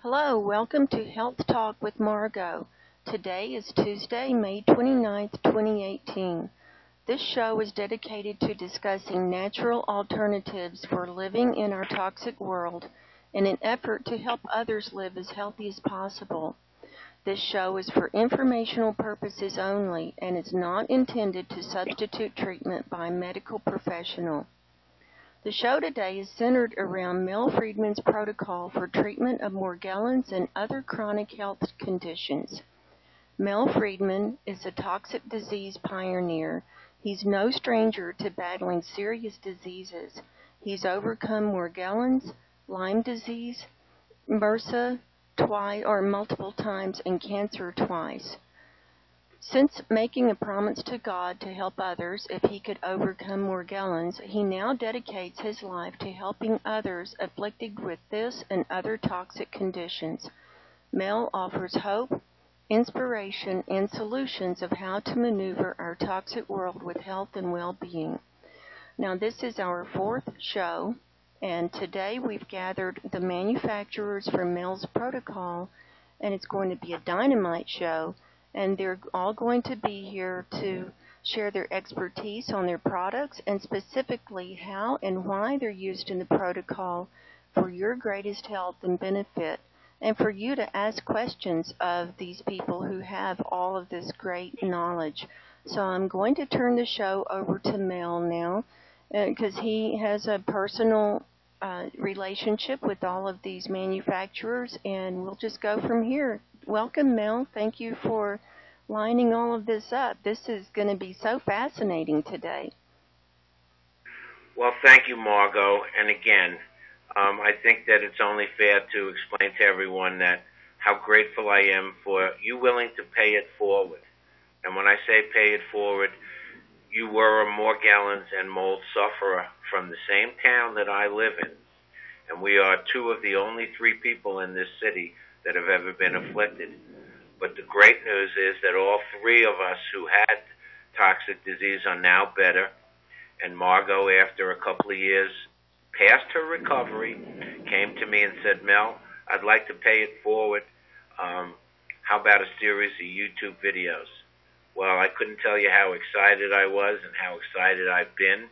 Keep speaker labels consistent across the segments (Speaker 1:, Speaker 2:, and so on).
Speaker 1: Hello, welcome to Health Talk with Margo. Today is Tuesday, May 29th, 2018. This show is dedicated to discussing natural alternatives for living in our toxic world in an effort to help others live as healthy as possible. This show is for informational purposes only and is not intended to substitute treatment by a medical professional. The show today is centered around Mel Friedman's protocol for treatment of Morgellons and other chronic health conditions. Mel Friedman is a toxic disease pioneer. He's no stranger to battling serious diseases. He's overcome Morgellons, Lyme disease, MRSA twice or multiple times, and cancer twice. Since making a promise to God to help others if he could overcome Morgellons, he now dedicates his life to helping others afflicted with this and other toxic conditions. Mel offers hope, inspiration, and solutions of how to maneuver our toxic world with health and well-being. Now, this is our fourth show, and today we've gathered the manufacturers for Mel's protocol, and it's going to be a dynamite show and they're all going to be here to share their expertise on their products and specifically how and why they're used in the protocol for your greatest health and benefit and for you to ask questions of these people who have all of this great knowledge. So I'm going to turn the show over to Mel now because uh, he has a personal uh, relationship with all of these manufacturers and we'll just go from here welcome, Mel. Thank you for lining all of this up. This is going to be so fascinating today.
Speaker 2: Well, thank you, Margo. And again, um, I think that it's only fair to explain to everyone that how grateful I am for you willing to pay it forward. And when I say pay it forward, you were a Morgellons and mold sufferer from the same town that I live in. And we are two of the only three people in this city that have ever been afflicted. But the great news is that all three of us who had toxic disease are now better. And Margo, after a couple of years past her recovery, came to me and said, Mel, I'd like to pay it forward. Um, how about a series of YouTube videos? Well, I couldn't tell you how excited I was and how excited I've been,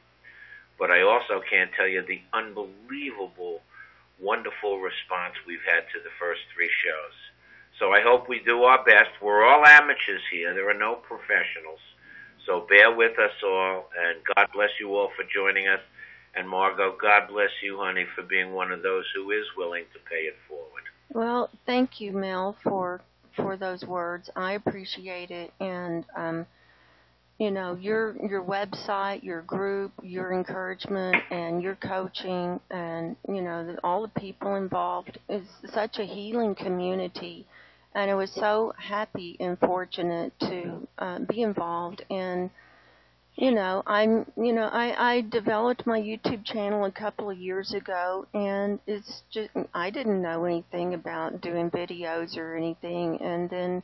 Speaker 2: but I also can't tell you the unbelievable wonderful response we've had to the first three shows. So I hope we do our best. We're all amateurs here. There are no professionals. So bear with us all, and God bless you all for joining us. And Margo, God bless you, honey, for being one of those who is willing to pay it forward.
Speaker 1: Well, thank you, Mel, for for those words. I appreciate it, and um, you know your your website, your group, your encouragement, and your coaching, and you know all the people involved is such a healing community, and I was so happy and fortunate to uh, be involved and. You know, I'm. You know, I I developed my YouTube channel a couple of years ago, and it's just I didn't know anything about doing videos or anything, and then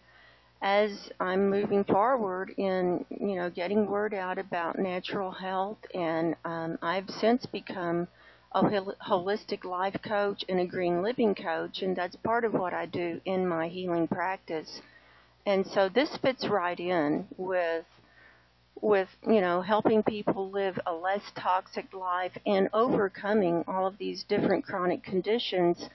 Speaker 1: as I'm moving forward in, you know, getting word out about natural health, and um, I've since become a holistic life coach and a green living coach, and that's part of what I do in my healing practice. And so this fits right in with with you know helping people live a less toxic life and overcoming all of these different chronic conditions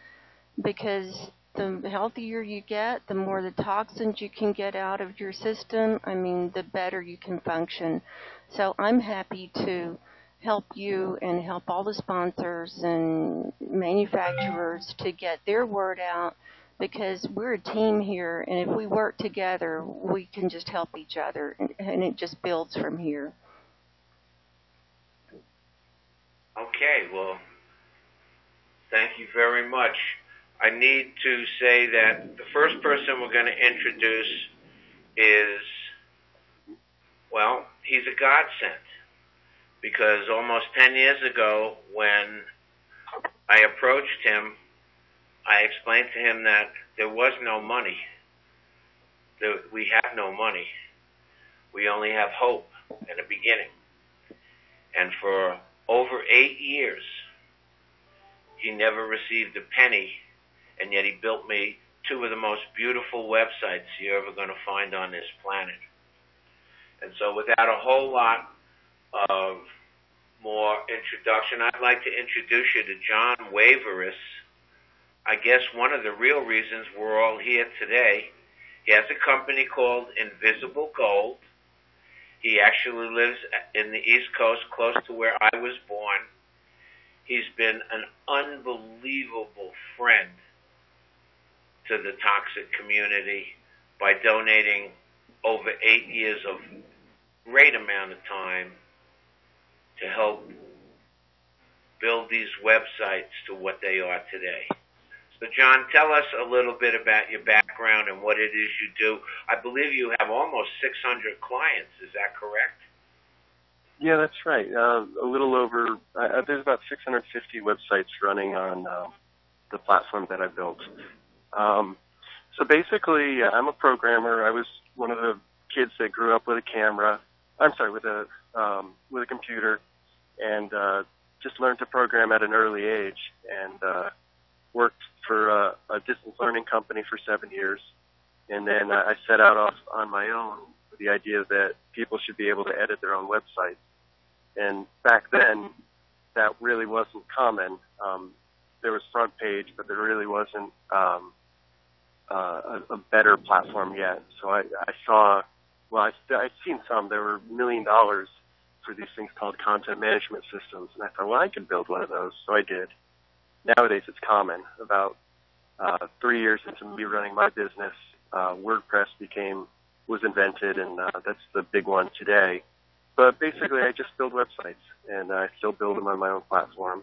Speaker 1: because the healthier you get, the more the toxins you can get out of your system. I mean, the better you can function. So I'm happy to help you and help all the sponsors and manufacturers to get their word out because we're a team here and if we work together we can just help each other and, and it just builds from here.
Speaker 2: Okay, well, thank you very much. I need to say that the first person we're going to introduce is, well, he's a godsend. Because almost 10 years ago, when I approached him, I explained to him that there was no money. We have no money. We only have hope and a beginning. And for over eight years, he never received a penny and yet he built me two of the most beautiful websites you're ever going to find on this planet. And so without a whole lot of more introduction, I'd like to introduce you to John Waiveris. I guess one of the real reasons we're all here today. He has a company called Invisible Gold. He actually lives in the East Coast, close to where I was born. He's been an unbelievable friend to the toxic community by donating over eight years of great amount of time to help build these websites to what they are today. So, John, tell us a little bit about your background and what it is you do. I believe you have almost 600 clients. Is that correct?
Speaker 3: Yeah, that's right. Uh, a little over. Uh, there's about 650 websites running on uh, the platform that I built. Um, so basically, I'm a programmer. I was one of the kids that grew up with a camera. I'm sorry, with a um, with a computer, and uh, just learned to program at an early age, and uh, worked for a, a distance learning company for seven years, and then I set out off on my own with the idea that people should be able to edit their own websites. And back then, that really wasn't common. Um, there was front page, but there really wasn't um, uh, a, a better platform yet. So I, I saw, well, I, I've seen some. There were million dollars for these things called content management systems, and I thought, well, I could build one of those. So I did. Nowadays, it's common. About uh, three years into me running my business, uh, WordPress became was invented, and uh, that's the big one today. But basically, I just build websites, and I still build them on my own platform.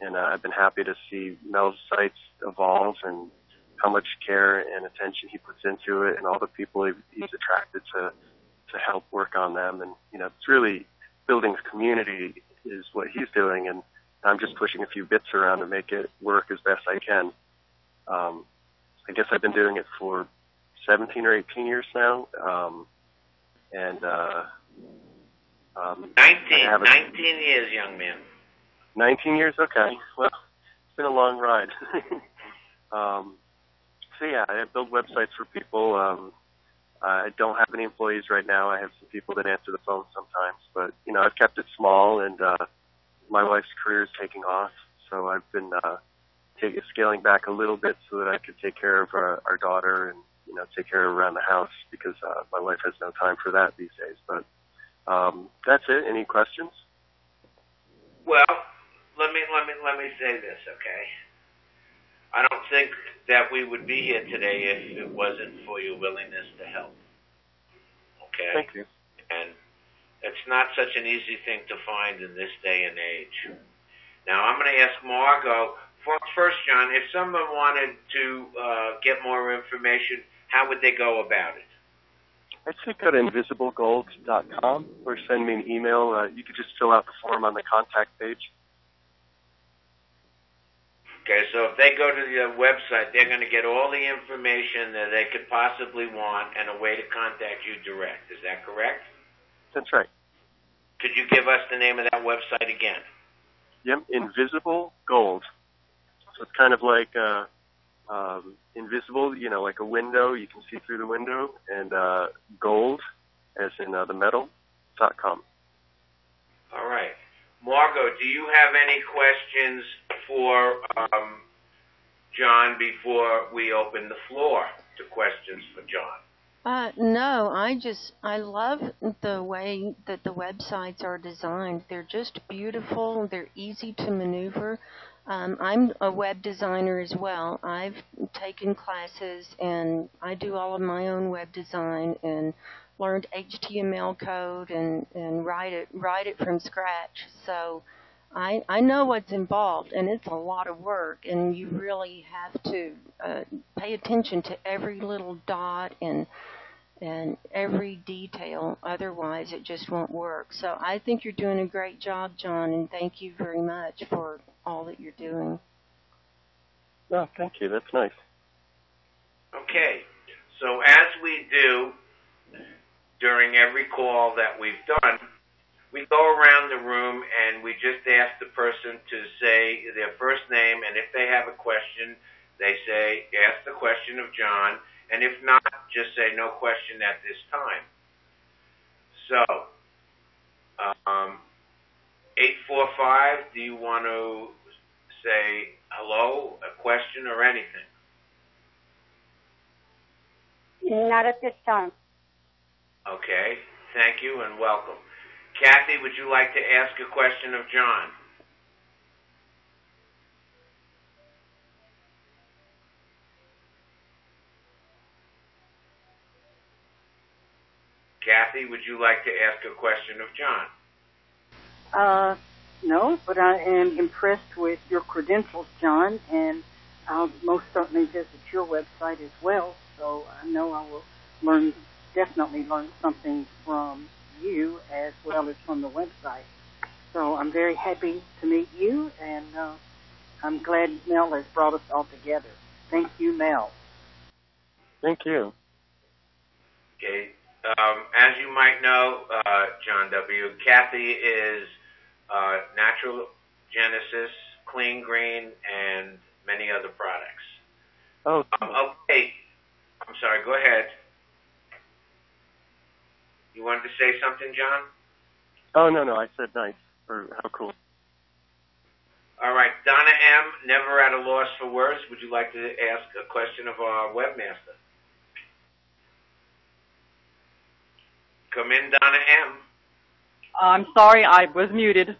Speaker 3: And uh, I've been happy to see Mel's sites evolve and how much care and attention he puts into it, and all the people he's attracted to to help work on them. And you know, it's really building community is what he's doing, and I'm just pushing a few bits around to make it work as best I can. Um, I guess I've been doing it for 17 or 18 years now, um, and uh,
Speaker 2: um, 19, 19 years, young man.
Speaker 3: 19 years, okay. Well, it's been a long ride. um, so yeah, I build websites for people. Um, I don't have any employees right now. I have some people that answer the phone sometimes, but you know, I've kept it small, and uh, my wife's career is taking off, so I've been uh, take, scaling back a little bit so that I could take care of our, our daughter and you know take care of around the house because uh, my wife has no time for that these days. But um, that's it. Any questions?
Speaker 2: Well, let me let me let me say this, okay? I don't think that we would be here today if it wasn't for your willingness to help. Okay?
Speaker 3: Thank you.
Speaker 2: And it's not such an easy thing to find in this day and age. Now, I'm going to ask Margo. First, John, if someone wanted to uh, get more information, how would they go about it?
Speaker 3: I'd say go to invisiblegold.com or send me an email. Uh, you could just fill out the form on the contact page.
Speaker 2: Okay, so if they go to the website, they're going to get all the information that they could possibly want and a way to contact you direct. Is that correct?
Speaker 3: That's right.
Speaker 2: Could you give us the name of that website again?
Speaker 3: Yep, Invisible Gold. So it's kind of like uh, um, invisible, you know, like a window. You can see through the window, and uh, gold, as in uh, the metal, dot com.
Speaker 2: All right. Margo, do you have any questions for um, John, before we open the floor to questions for John?
Speaker 1: Uh, no, I just I love the way that the websites are designed. They're just beautiful. They're easy to maneuver. Um, I'm a web designer as well. I've taken classes and I do all of my own web design and learned HTML code and, and write it write it from scratch. So I I know what's involved and it's a lot of work and you really have to uh, pay attention to every little dot and and every detail. Otherwise, it just won't work. So I think you're doing a great job, John, and thank you very much for all that you're doing.
Speaker 3: Oh, thank you. That's nice.
Speaker 2: Okay, so as we do during every call that we've done, we go around the room and we just ask the person to say their first name, and if they have a question, they say, ask the question of John, and if not, just say no question at this time. So, um, 845, do you want to say hello, a question, or anything?
Speaker 4: Not at this time.
Speaker 2: Okay, thank you and welcome. Cathee, would you like to ask a question of John? Cathee, would you like to ask a question of John?
Speaker 4: Uh, no, but I am impressed with your credentials, John, and I'll most certainly visit your website as well. So I know I will learn, definitely learn something from you as well as from the website. So I'm very happy to meet you, and uh, I'm glad Mel has brought us all together. Thank you, Mel.
Speaker 3: Thank you.
Speaker 2: Okay. Um, as you might know, uh, John W., Cathee is uh, Natural Ginesis, Kleen Green, and many other products.
Speaker 3: Oh,
Speaker 2: Um, okay. I'm sorry. Go ahead. You wanted to say something, John?
Speaker 3: oh no, no. I said nice. Or how cool.
Speaker 2: All right. Donna M., never at a loss for words. Would you like to ask a question of our webmaster? Come in, Donna M.
Speaker 5: I'm sorry, I was muted.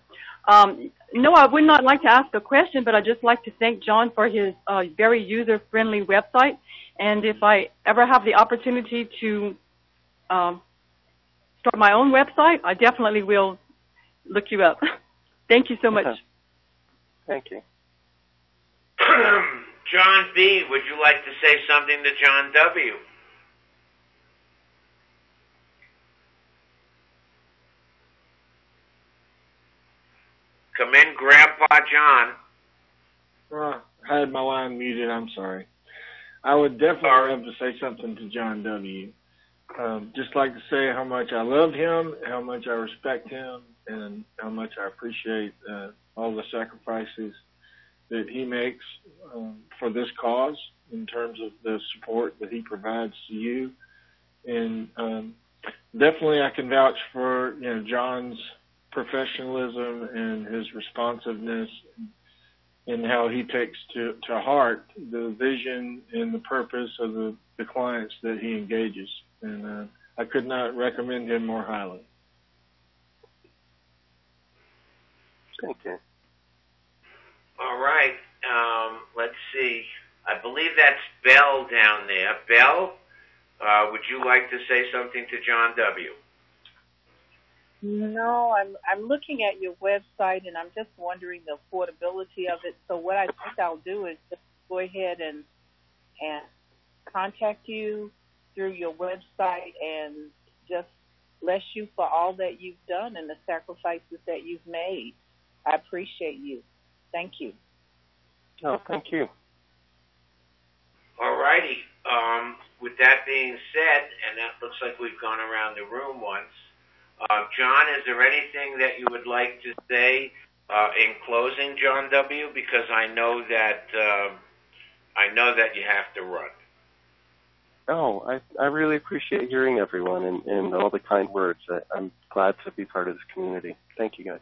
Speaker 5: Um, no, I would not like to ask a question, but I'd just like to thank John for his uh, very user-friendly website. And if I ever have the opportunity to um, start my own website, I definitely will look you up. thank you so much.
Speaker 3: Thank you.
Speaker 2: John B., would you like to say something to John W.? Come in, Grandpa John.
Speaker 6: Uh, I had my line muted. I'm sorry. I would definitely
Speaker 2: Sorry.
Speaker 6: love to say something to John W. Um, just like to say how much I love him, how much I respect him, and how much I appreciate uh, all the sacrifices that he makes um, for this cause in terms of the support that he provides to you. And um, definitely, I can vouch for you know John's professionalism and his responsiveness and how he takes to, to heart the vision and the purpose of the, the clients that he engages. And uh, I could not recommend him more highly.
Speaker 3: Thank you.
Speaker 2: All right. Um, let's see. I believe that's Bell down there. Bell, uh, would you like to say something to John W.?
Speaker 7: No, I'm I'm looking at your website and I'm just wondering the affordability of it. So what I think I'll do is just go ahead and and contact you through your website and just bless you for all that you've done and the sacrifices that you've made. I appreciate you. Thank you.
Speaker 3: Oh, thank you.
Speaker 2: All righty. Um, with that being said, and that looks like we've gone around the room once, uh, John, is there anything that you would like to say uh, in closing, John W? Because I know that uh, I know that you have to run.
Speaker 3: Oh, I I really appreciate hearing everyone and, and all the kind words. I, I'm glad to be part of this community. Thank you guys.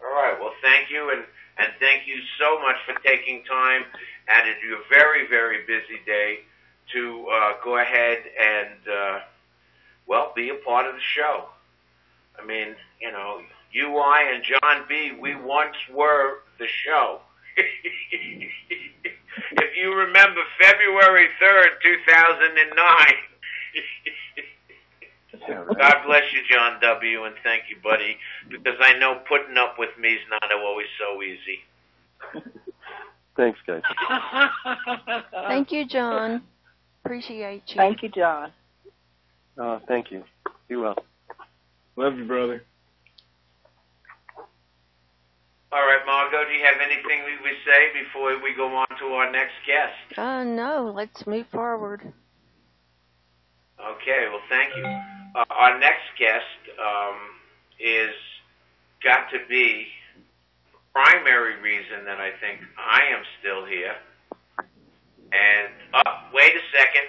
Speaker 2: All right. Well, thank you, and And thank you so much for taking time out of your very, very busy day to uh, go ahead and, uh, well, be a part of the show. I mean, you know, you, I, and John B., we once were the show. if you remember February 3rd, 2009. God bless you, John W., and thank you, buddy, because I know putting up with me is not always so easy.
Speaker 3: Thanks, guys.
Speaker 1: Thank you, John. Appreciate you.
Speaker 7: Thank you, John.
Speaker 3: Uh, thank you. Be well.
Speaker 6: Love you, brother.
Speaker 2: All right, Margo, do you have anything we would say before we go on to our next guest?
Speaker 1: Uh, no, let's move forward.
Speaker 2: Okay, well, thank you. Uh, our next guest um, is got to be the primary reason that I think I am still here. And uh, wait a second,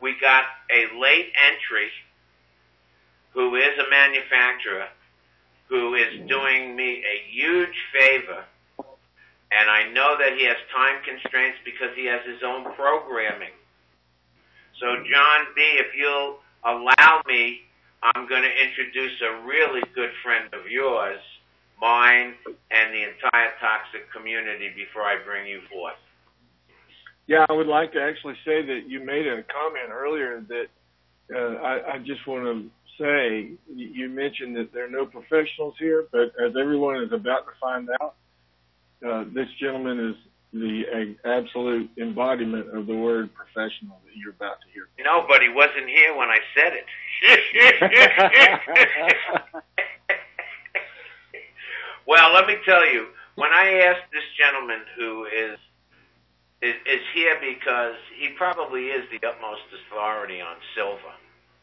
Speaker 2: we got a late entry who is a manufacturer who is doing me a huge favor. And I know that he has time constraints because he has his own programming. So, John B., if you'll allow me, I'm going to introduce a really good friend of yours, mine, and the entire toxic community before I bring you forth.
Speaker 6: Yeah, I would like to actually say that you made a comment earlier that uh, I, I just want to say you mentioned that there are no professionals here, but as everyone is about to find out, uh, this gentleman is the uh, absolute embodiment of the word professional that you're about to hear.
Speaker 2: Nobody wasn't here when I said it. well, let me tell you, when I asked this gentleman who is is, is here because he probably is the utmost authority on silver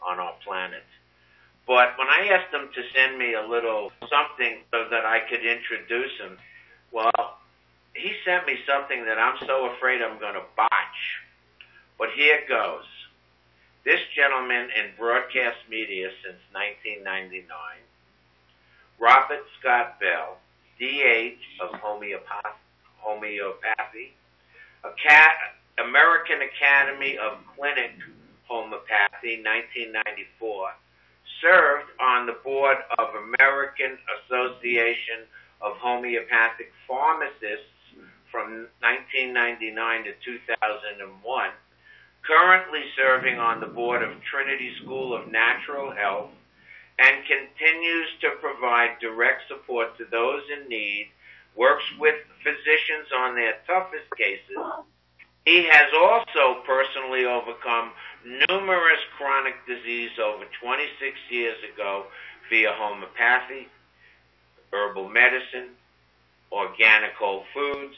Speaker 2: on our planet. But when I asked him to send me a little something so that I could introduce him, well, he sent me something that I'm so afraid I'm going to botch. But here goes. This gentleman in broadcast media since 1999, Robert Scott Bell, DH of homeopath- homeopathy, American Academy of Clinic Homeopathy, 1994, served on the board of American Association of Homeopathic Pharmacists from 1999 to 2001, currently serving on the board of Trinity School of Natural Health, and continues to provide direct support to those in need, works with physicians on their toughest cases. He has also personally overcome numerous chronic disease over 26 years ago via homeopathy, herbal medicine, organic whole foods,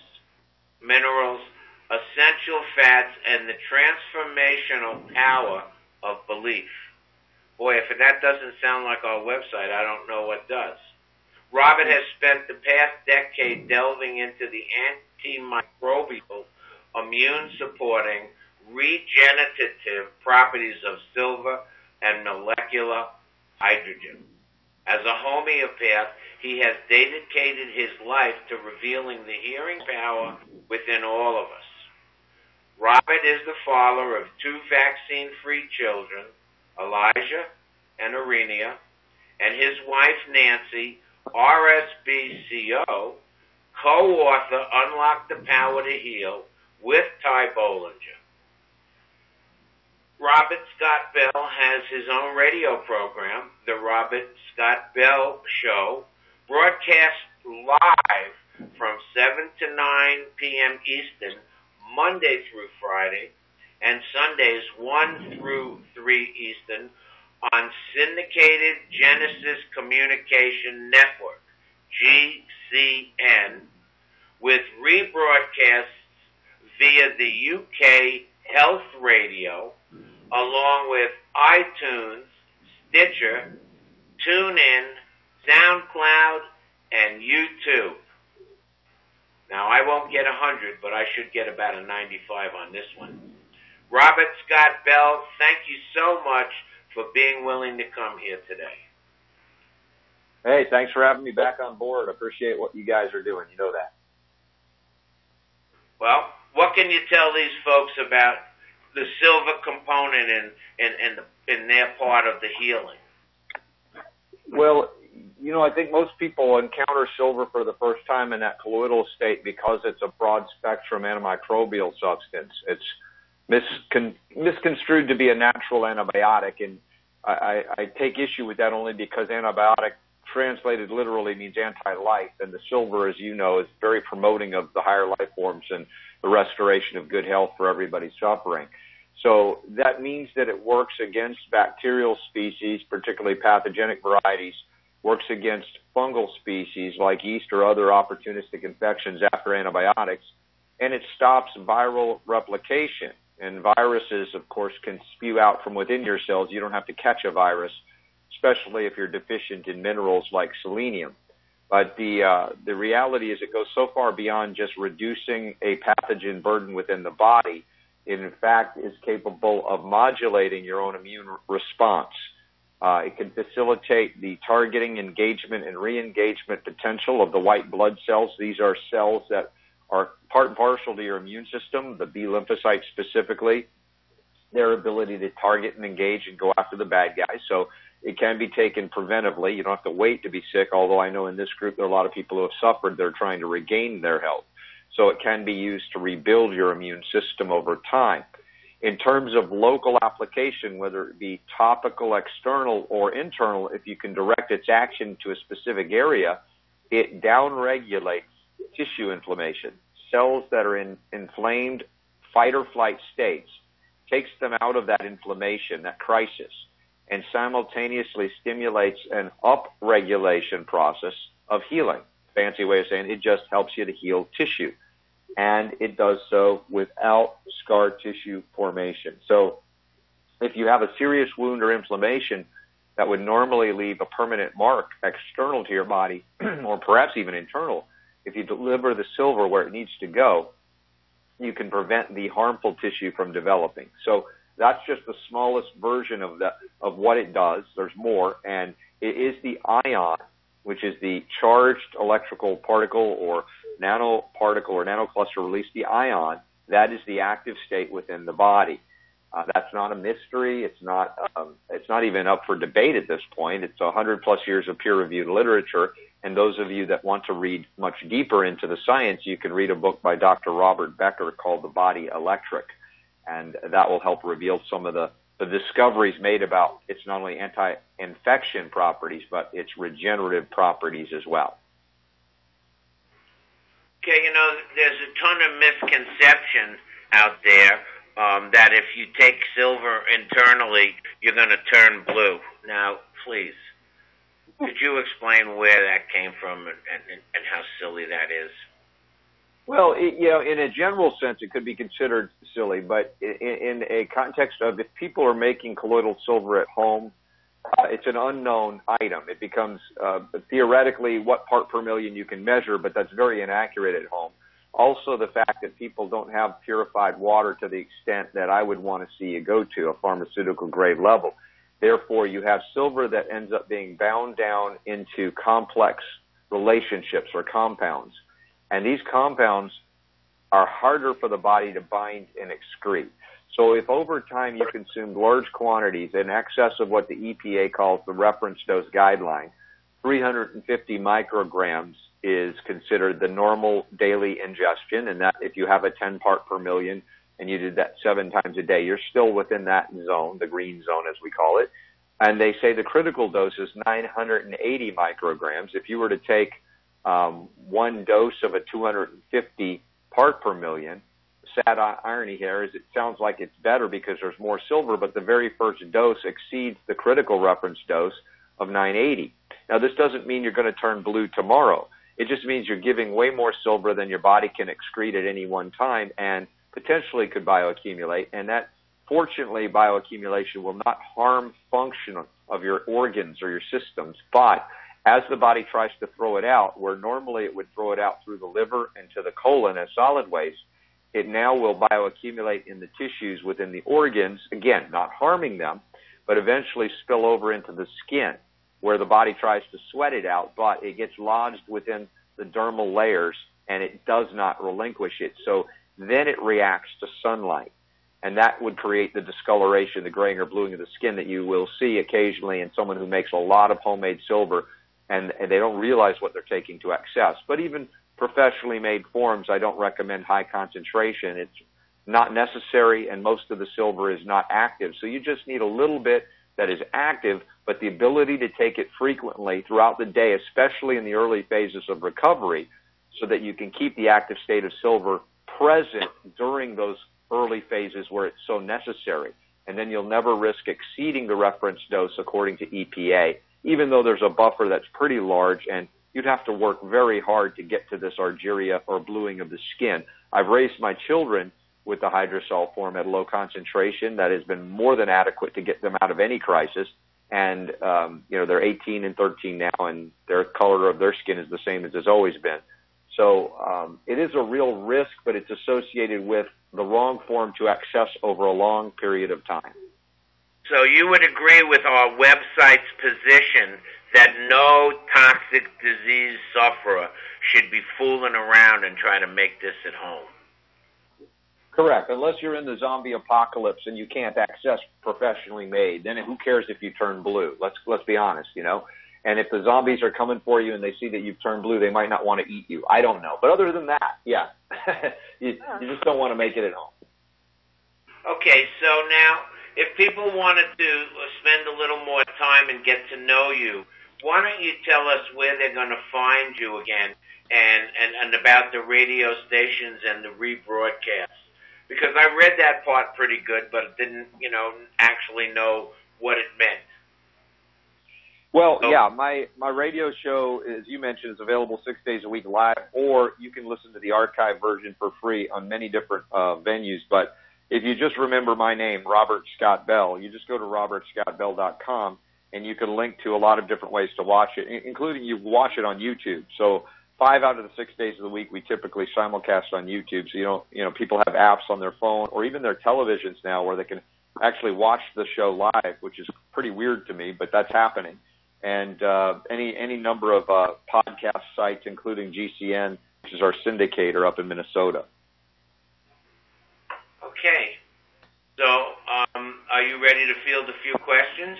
Speaker 2: minerals, essential fats, and the transformational power of belief. Boy, if that doesn't sound like our website, I don't know what does. Robert has spent the past decade delving into the antimicrobial, immune supporting, regenerative properties of silver and molecular hydrogen. As a homeopath, he has dedicated his life to revealing the healing power within all of us. Robert is the father of two vaccine-free children, Elijah and Irenia, and his wife Nancy, RSBCO, co-author Unlock the Power to Heal with Ty Bollinger. Robert Scott Bell has his own radio program, The Robert Scott Bell Show, broadcast live from 7 to 9 p.m. Eastern, Monday through Friday, and Sundays 1 through 3 Eastern on syndicated Genesis Communication Network, GCN, with rebroadcasts via the UK Health Radio, along with iTunes, Stitcher, TuneIn, SoundCloud, and YouTube. Now, I won't get a 100, but I should get about a 95 on this one. Robert Scott Bell, thank you so much for being willing to come here today.
Speaker 8: Hey, thanks for having me back on board. I appreciate what you guys are doing. You know that.
Speaker 2: Well, what can you tell these folks about the silver component in in in, the, in their part of the healing?
Speaker 8: Well, you know, I think most people encounter silver for the first time in that colloidal state because it's a broad spectrum antimicrobial substance. It's miscon- misconstrued to be a natural antibiotic, and I, I, take issue with that only because antibiotic translated literally means anti-life, and the silver, as you know, is very promoting of the higher life forms and the restoration of good health for everybody suffering. So that means that it works against bacterial species, particularly pathogenic varieties, works against fungal species like yeast or other opportunistic infections after antibiotics, and it stops viral replication. And viruses, of course, can spew out from within your cells. You don't have to catch a virus, especially if you're deficient in minerals like selenium. But the uh, the reality is, it goes so far beyond just reducing a pathogen burden within the body. It in fact is capable of modulating your own immune response. Uh, it can facilitate the targeting, engagement, and re-engagement potential of the white blood cells. These are cells that are part and parcel to your immune system, the B lymphocytes specifically, their ability to target and engage and go after the bad guys. So it can be taken preventively. You don't have to wait to be sick, although I know in this group there are a lot of people who have suffered. They're trying to regain their health. So it can be used to rebuild your immune system over time. In terms of local application, whether it be topical, external, or internal, if you can direct its action to a specific area, it downregulates tissue inflammation. Cells that are in inflamed fight or flight states takes them out of that inflammation, that crisis, and simultaneously stimulates an upregulation process of healing. Fancy way of saying it just helps you to heal tissue and it does so without scar tissue formation. So if you have a serious wound or inflammation that would normally leave a permanent mark external to your body or perhaps even internal, if you deliver the silver where it needs to go, you can prevent the harmful tissue from developing. So that's just the smallest version of the of what it does. There's more, and it is the ion, which is the charged electrical particle or nanoparticle or nanocluster release the ion, that is the active state within the body. Uh, that's not a mystery. It's not. Um, it's not even up for debate at this point. It's 100 plus years of peer-reviewed literature. And those of you that want to read much deeper into the science, you can read a book by Dr. Robert Becker called The Body Electric, and that will help reveal some of the the discoveries made about its not only anti-infection properties but its regenerative properties as well.
Speaker 2: Okay, you know, there's a ton of misconception out there um, that if you take silver internally, you're going to turn blue. Now, please, could you explain where that came from and, and, and how silly that is?
Speaker 8: Well, it, you know, in a general sense, it could be considered silly, but in, in a context of if people are making colloidal silver at home, uh, it's an unknown item. It becomes uh, theoretically what part per million you can measure, but that's very inaccurate at home. Also, the fact that people don't have purified water to the extent that I would want to see you go to a pharmaceutical grade level. Therefore, you have silver that ends up being bound down into complex relationships or compounds. And these compounds are harder for the body to bind and excrete. So if over time you consumed large quantities in excess of what the EPA calls the reference dose guideline, 350 micrograms is considered the normal daily ingestion, and that if you have a 10 part per million and you did that seven times a day, you're still within that zone, the green zone as we call it. And they say the critical dose is 980 micrograms. If you were to take um, one dose of a 250 part per million, sad irony here is it sounds like it's better because there's more silver, but the very first dose exceeds the critical reference dose of 980. Now, this doesn't mean you're going to turn blue tomorrow. It just means you're giving way more silver than your body can excrete at any one time and potentially could bioaccumulate. And that, fortunately, bioaccumulation will not harm function of your organs or your systems. But as the body tries to throw it out, where normally it would throw it out through the liver and to the colon as solid waste, it now will bioaccumulate in the tissues within the organs, again, not harming them, but eventually spill over into the skin where the body tries to sweat it out, but it gets lodged within the dermal layers and it does not relinquish it. So then it reacts to sunlight. And that would create the discoloration, the graying or bluing of the skin that you will see occasionally in someone who makes a lot of homemade silver and, and they don't realize what they're taking to excess. But even professionally made forms, I don't recommend high concentration. It's not necessary and most of the silver is not active. So you just need a little bit that is active, but the ability to take it frequently throughout the day, especially in the early phases of recovery, so that you can keep the active state of silver present during those early phases where it's so necessary. And then you'll never risk exceeding the reference dose according to EPA, even though there's a buffer that's pretty large and you'd have to work very hard to get to this argyria or bluing of the skin. I've raised my children with the hydrosol form at low concentration that has been more than adequate to get them out of any crisis. And, um, you know, they're 18 and 13 now and their color of their skin is the same as it's always been. So, um, it is a real risk, but it's associated with the wrong form to access over a long period of time.
Speaker 2: So you would agree with our website's position that no toxic disease sufferer should be fooling around and try to make this at home.
Speaker 8: Correct. Unless you're in the zombie apocalypse and you can't access professionally made, then who cares if you turn blue? Let's let's be honest, you know. And if the zombies are coming for you and they see that you've turned blue, they might not want to eat you. I don't know. But other than that, yeah, you, you just don't want to make it at home.
Speaker 2: Okay, so now if people wanted to uh, spend a little more time and get to know you, why don't you tell us where they're going to find you again and, and, and about the radio stations and the rebroadcasts? because I read that part pretty good, but didn't, you know, actually know what it meant.
Speaker 8: Well, so, yeah, my my radio show, as you mentioned, is available six days a week live, or you can listen to the archive version for free on many different uh, venues. But if you just remember my name, Robert Scott Bell, you just go to robertscottbell.com and you can link to a lot of different ways to watch it, including you watch it on YouTube. So five out of the six days of the week we typically simulcast on YouTube. So you know, you know, people have apps on their phone or even their televisions now where they can actually watch the show live, which is pretty weird to me, but that's happening. And uh, any any number of uh, podcast sites, including GCN, which is our syndicator up in Minnesota.
Speaker 2: Okay. So, um, are you ready to field a few questions?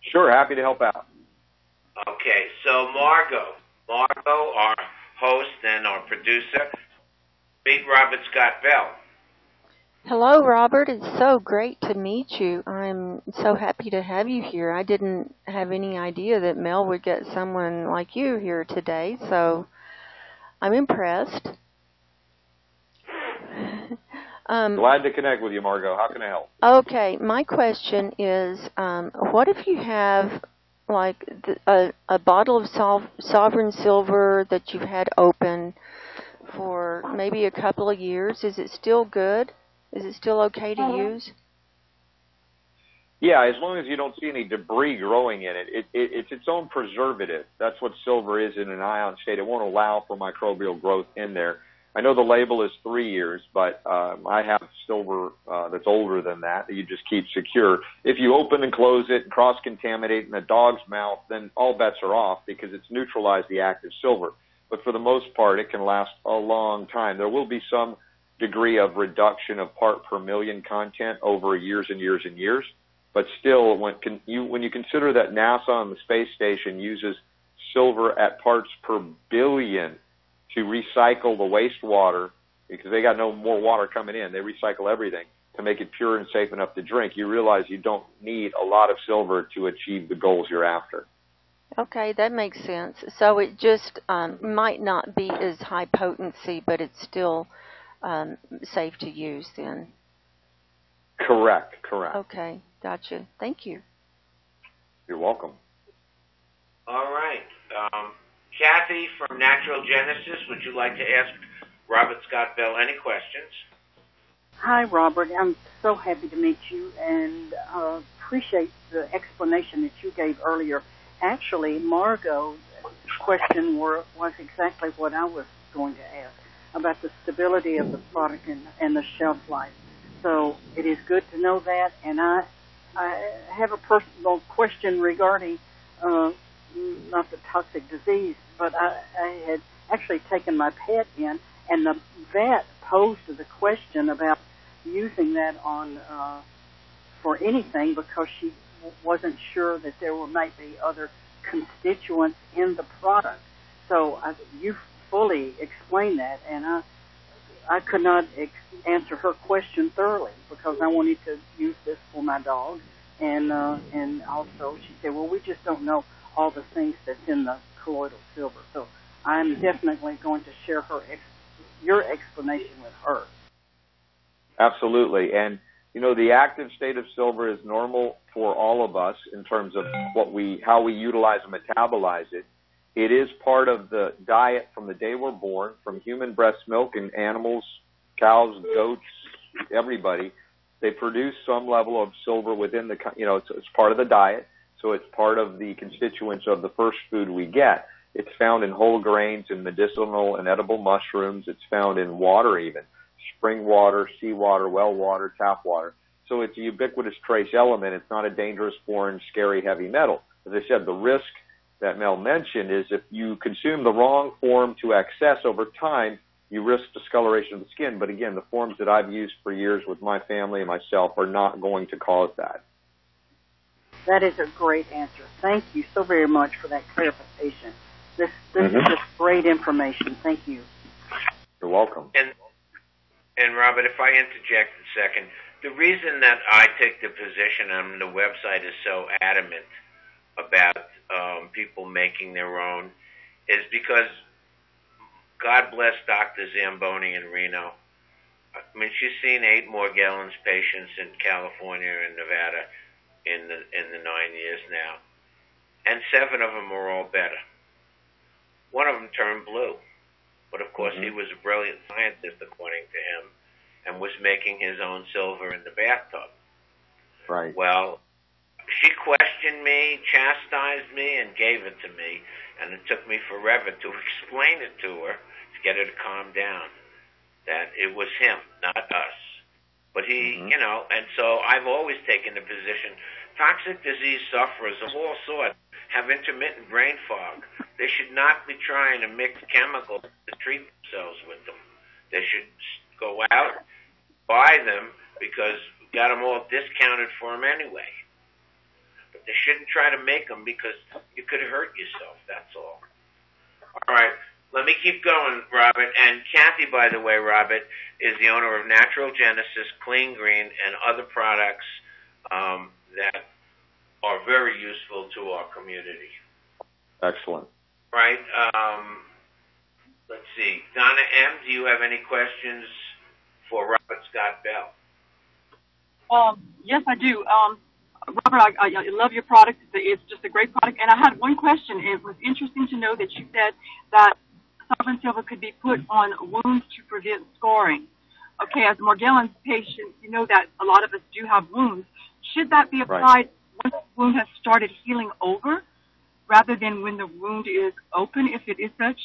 Speaker 8: Sure, happy to help out.
Speaker 2: Okay, so Margo, Margo, our host and our producer. Meet Robert Scott Bell.
Speaker 1: Hello, Robert. It's so great to meet you. I'm so happy to have you here. I didn't have any idea that Mel would get someone like you here today, so I'm impressed.
Speaker 8: um, Glad to connect with you, Margo. How can I help?
Speaker 1: Okay, my question is, um, what if you have like the, a, a bottle of sol- sovereign silver that you've had open for maybe a couple of years, is it still good? Is it still okay to uh-huh. use?
Speaker 8: Yeah, as long as you don't see any debris growing in it. It, it. It's its own preservative. That's what silver is in an ion state. It won't allow for microbial growth in there. I know the label is three years, but um, I have silver uh, that's older than that that you just keep secure. If you open and close it and cross contaminate in a dog's mouth, then all bets are off because it's neutralized the active silver. But for the most part, it can last a long time. There will be some degree of reduction of part per million content over years and years and years. But still, when you when you consider that NASA on the space station uses silver at parts per billion to recycle the wastewater because they got no more water coming in. They recycle everything to make it pure and safe enough to drink. You realize you don't need a lot of silver to achieve the goals you're after.
Speaker 1: Okay, that makes sense. So it just um, might not be as high potency, but it's still um, safe to use then.
Speaker 8: Correct, correct.
Speaker 1: Okay, gotcha. Thank you.
Speaker 8: You're welcome.
Speaker 2: All right. Um, Cathee from Natural Ginesis, would you like to ask Robert Scott Bell any questions?
Speaker 4: Hi, Robert. I'm so happy to meet you and uh, appreciate the explanation that you gave earlier. Actually, Margo's question were, was exactly what I was going to ask about the stability of the product and, and the shelf life. So it is good to know that. And I, I have a personal question regarding uh, not the toxic disease, but I, I had actually taken my pet in, and the vet posed the question about using that on uh, for anything because she wasn't sure that there were, might be other constituents in the product. So I, you fully explain that, and I I could not ex- answer her question thoroughly because I wanted to use this for my dog, and uh, and also she said, well, we just don't know all the things that's in the colloidal silver. So I'm definitely going to share her ex- your explanation with her.
Speaker 8: Absolutely, and you know the active state of silver is normal for all of us in terms of what we how we utilize and metabolize it. It is part of the diet from the day we're born, from human breast milk and animals, cows, goats, everybody. They produce some level of silver within the, you know, it's, it's part of the diet. So it's part of the constituents of the first food we get. It's found in whole grains and medicinal and edible mushrooms. It's found in water even, spring water, seawater, well water, tap water. So it's a ubiquitous trace element. It's not a dangerous, foreign, scary, heavy metal. As I said, the risk that Mel mentioned is if you consume the wrong form to excess over time, you risk discoloration of the skin. But again, the forms that I've used for years with my family and myself are not going to cause that.
Speaker 4: That is a great answer. Thank you so very much for that clarification. This this
Speaker 8: Mhm.
Speaker 4: is just great information. Thank you.
Speaker 8: You're welcome.
Speaker 2: And and Robert, if I interject a second, the reason that I take the position on the website is so adamant about um, people making their own is because God bless Dr. Zamboni in Reno. I mean, she's seen eight Morgellons patients in California and Nevada in the in the nine years now, and seven of them are all better. One of them turned blue, but of course he was a brilliant scientist, according to him, and was making his own silver in the bathtub.
Speaker 8: Right.
Speaker 2: Well, questioned me, chastised me, and gave it to me, and it took me forever to explain it to her to get her to calm down. That it was him, not us. But he, mm-hmm. you know, and so I've always taken the position: toxic disease sufferers of all sorts have intermittent brain fog. They should not be trying to mix chemicals to treat themselves with them. They should go out, buy them because we got them all discounted for them anyway. But they shouldn't try to make them because you could hurt yourself. That's all. All right. Let me keep going, Robert. And Cathee, by the way, Robert, is the owner of Natural Ginesis, Kleen Green, and other products um, that are very useful to our community.
Speaker 8: Excellent.
Speaker 2: Right? Um, let's see. Donna M., do you have any questions for Robert Scott Bell?
Speaker 5: Um, yes, I do. Um, Robert, I, I, I love your product. It's, a- it's just a great product. And I had one question. It was interesting to know that you said that sovereign silver could be put on wounds to prevent scoring. Okay, as a Morgellons patient, you know that a lot of us do have wounds. Should that be applied once the wound has started healing over, rather than when the wound is open, if it is such?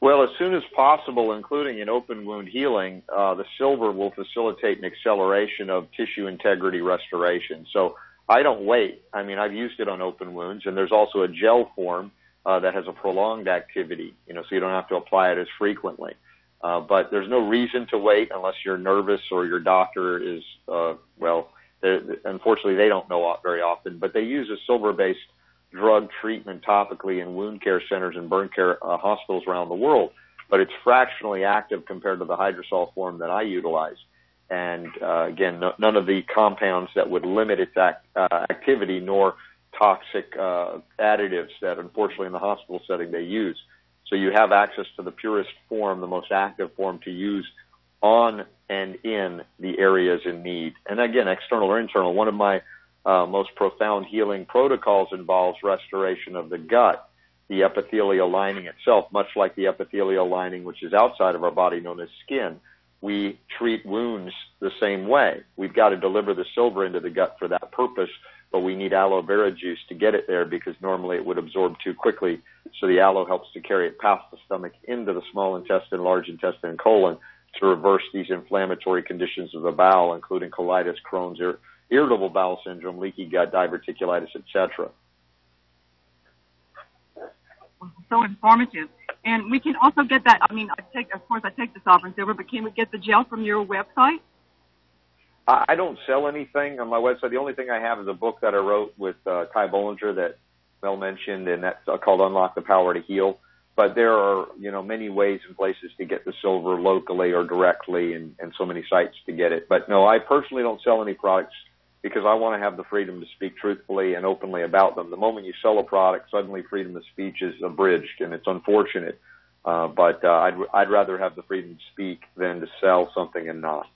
Speaker 8: Well, as soon as possible, including in open wound healing, uh, the silver will facilitate an acceleration of tissue integrity restoration. So I don't wait. I mean, I've used it on open wounds, and there's also a gel form uh, that has a prolonged activity, you know, so you don't have to apply it as frequently. Uh, but there's no reason to wait unless you're nervous or your doctor is, uh, well, unfortunately they don't know very often, but they use a silver-based drug treatment topically in wound care centers and burn care uh, hospitals around the world, but it's fractionally active compared to the hydrosol form that I utilize. And uh, again, no, none of the compounds that would limit its act, uh, activity nor toxic uh, additives that unfortunately in the hospital setting they use. So you have access to the purest form, the most active form to use on and in the areas in need. And again, external or internal, one of my uh, most profound healing protocols involves restoration of the gut, the epithelial lining itself, much like the epithelial lining which is outside of our body known as skin. We treat wounds the same way. We've got to deliver the silver into the gut for that purpose, but we need aloe vera juice to get it there because normally it would absorb too quickly. So the aloe helps to carry it past the stomach into the small intestine, large intestine, and colon to reverse these inflammatory conditions of the bowel, including colitis, Crohn's, irritable bowel syndrome, leaky gut, diverticulitis, etc.
Speaker 5: so informative. And we can also get that. I mean, I take, of course, I take the sovereign silver, but can we get the gel from your website?
Speaker 8: I don't sell anything on my website. The only thing I have is a book that I wrote with uh, Ty Bollinger that Mel mentioned, and that's uh, called Unlock the Power to Heal. But there are, you know, many ways and places to get the silver locally or directly, and, and so many sites to get it. But no, I personally don't sell any products because I want to have the freedom to speak truthfully and openly about them. The moment you sell a product, suddenly freedom of speech is abridged, and it's unfortunate. Uh, but uh, I'd I'd rather have the freedom to speak than to sell something and not.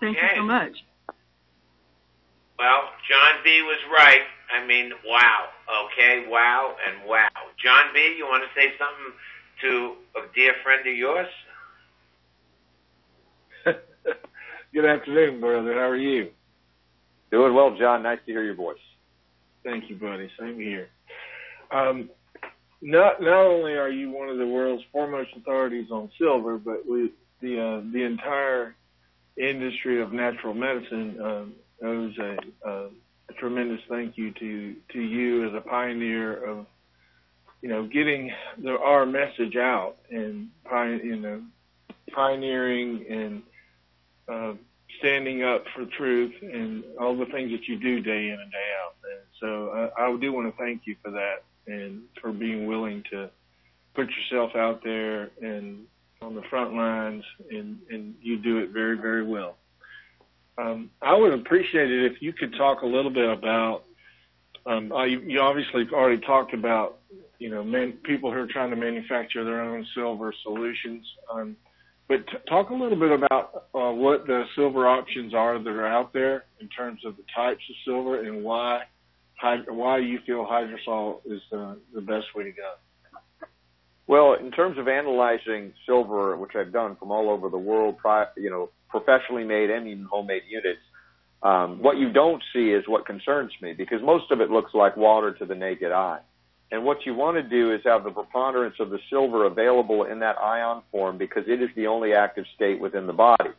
Speaker 5: Thank you so much.
Speaker 2: Well, John B was right. I mean, wow. Okay, wow and wow. John B, you want to say something to a dear friend of yours?
Speaker 6: Good afternoon, brother. How are you?
Speaker 8: Doing well, John. Nice to hear your voice.
Speaker 6: Thank you, buddy. Same here. Um, not not only are you one of the world's foremost authorities on silver, but we the uh, the entire industry of natural medicine um, owes a, a, a tremendous thank you to to you as a pioneer of you know getting the, our message out and you know pioneering and uh, standing up for truth and all the things that you do day in and day out. And so I, I do want to thank you for that and for being willing to put yourself out there and on the front lines, and, and you do it very, very well. Um, I would appreciate it if you could talk a little bit about. Um, uh, you, you obviously already talked about, you know, man, people who are trying to manufacture their own silver solutions. Um, but t- talk a little bit about uh, what the silver options are that are out there in terms of the types of silver and why why you feel hydrosol is the, the best way to go.
Speaker 8: Well, in terms of analyzing silver, which I've done from all over the world, you know, professionally made and even homemade units, um, what you don't see is what concerns me because most of it looks like water to the naked eye. And what you want to do is have the preponderance of the silver available in that ion form because it is the only active state within the body.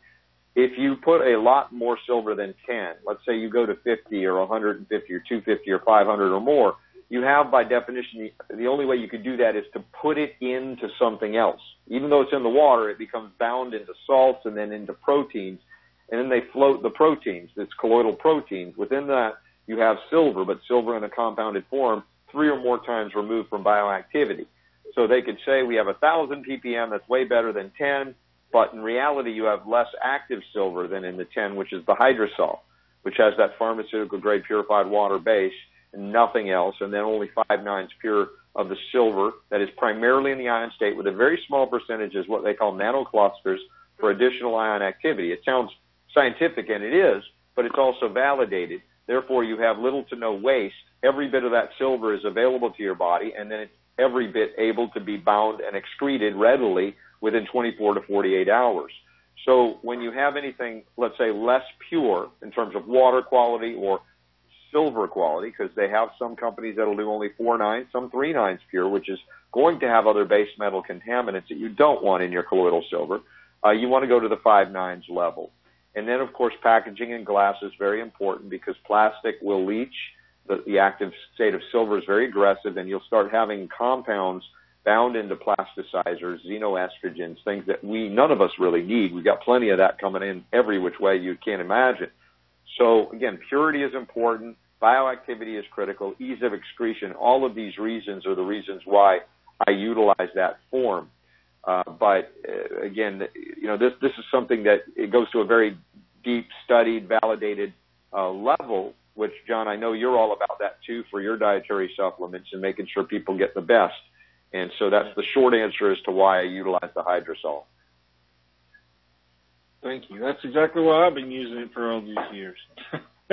Speaker 8: If you put a lot more silver than 10, let's say you go to 50 or 150 or 250 or 500 or more, you have by definition the, only way you could do that is to put it into something else. Even though it's in the water, it becomes bound into salts and then into proteins, and then they float the proteins. It's colloidal proteins. Within that, you have silver, but silver in a compounded form, three or more times removed from bioactivity. So they could say we have a thousand ppm, that's way better than 10, but in reality, you have less active silver than in the 10, which is the hydrosol, which has that pharmaceutical grade purified water base and nothing else, and then only five nines pure of the silver that is primarily in the ion state with a very small percentage is what they call nanoclusters for additional ion activity. It sounds scientific, and it is, but it's also validated. Therefore, you have little to no waste. Every bit of that silver is available to your body, and then it's every bit able to be bound and excreted readily within 24 to 48 hours. So when you have anything, let's say, less pure in terms of water quality or silver quality, because they have some companies that'll do only four nines, some three nines pure, which is going to have other base metal contaminants that you don't want in your colloidal silver. Uh, you want to go to the five nines level. And then, of course, packaging in glass is very important because plastic will leach. The, the active state of silver is very aggressive, and you'll start having compounds bound into plasticizers, xenoestrogens, things that we none of us really need. We've got plenty of that coming in every which way you can imagine. So again, purity is important, bioactivity is critical, ease of excretion. All of these reasons are the reasons why I utilize that form. Uh, but uh, again, you know, this this is something that it goes to a very deep, studied, validated uh, level. Which, John, I know you're all about that too for your dietary supplements and making sure people get the best. And so that's the short answer as to why I utilize the hydrosol.
Speaker 6: Thank you. That's exactly why I've been using it for all these years.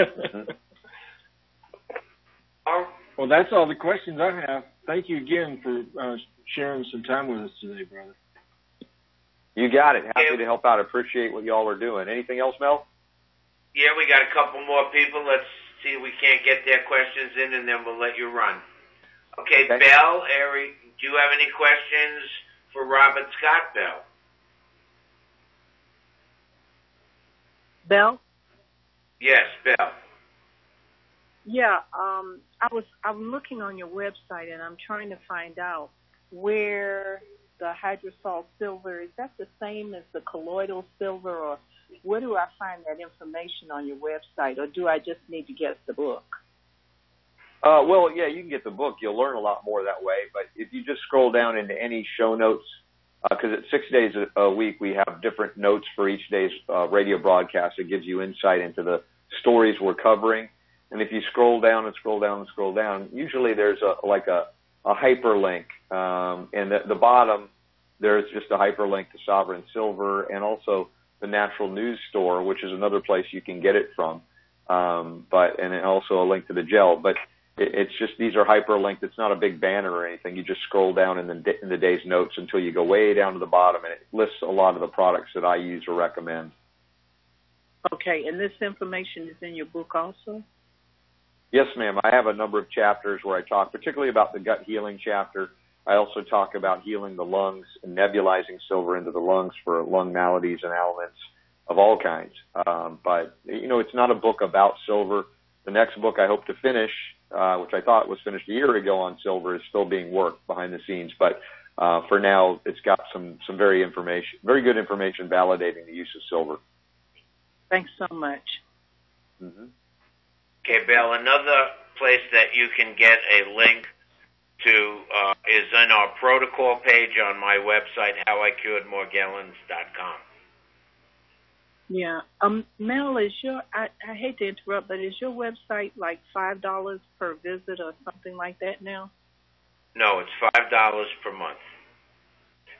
Speaker 6: well, that's all the questions I have. Thank you again for uh, sharing some time with us today, brother.
Speaker 8: You got it. Happy to help out. Appreciate what y'all are doing. Anything else, Mel?
Speaker 2: Yeah, we got a couple more people. Let's see if we can't get their questions in, and then we'll let you run. Okay,
Speaker 8: Okay.
Speaker 2: Bell, Ari, do you have any questions for Robert Scott, Bell?
Speaker 7: Bell?
Speaker 2: Yes, Bell.
Speaker 7: Yeah, um, I was I'm looking on your website and I'm trying to find out where the hydrosol silver is that the same as the colloidal silver, or where do I find that information on your website, or do I just need to get the book?
Speaker 8: Uh, well, yeah, you can get the book. You'll learn a lot more that way. But if you just scroll down into any show notes, because uh, it's six days a, a week, we have different notes for each day's uh, radio broadcast. It gives you insight into the stories we're covering. And if you scroll down and scroll down and scroll down, usually there's a like a, a hyperlink, um, and at the bottom there's just a hyperlink to Sovereign Silver and also the Natural News Store, which is another place you can get it from. Um, but and also a link to the gel. But it, it's just these are hyperlinked. It's not a big banner or anything. You just scroll down in the in the day's notes until you go way down to the bottom, and it lists a lot of the products that I use or recommend.
Speaker 7: Okay, and this information is in your book also.
Speaker 8: Yes, ma'am. I have a number of chapters where I talk, particularly about the gut healing chapter. I also talk about healing the lungs and nebulizing silver into the lungs for lung maladies and ailments of all kinds. Um, but you know, it's not a book about silver. The next book I hope to finish uh, which I thought was finished a year ago on silver, is still being worked behind the scenes. But uh, for now, it's got some some very information, very good information validating the use of silver.
Speaker 7: Thanks so much.
Speaker 8: Mm-hmm.
Speaker 2: Okay, Bill. Another place that you can get a link to uh, is in our protocol page on my website, howicuredmorgellons.com.
Speaker 7: Yeah. Um, Mel, is your I, I hate to interrupt, but is your website like five dollars per visit or something like that now?
Speaker 2: No, it's five dollars per month.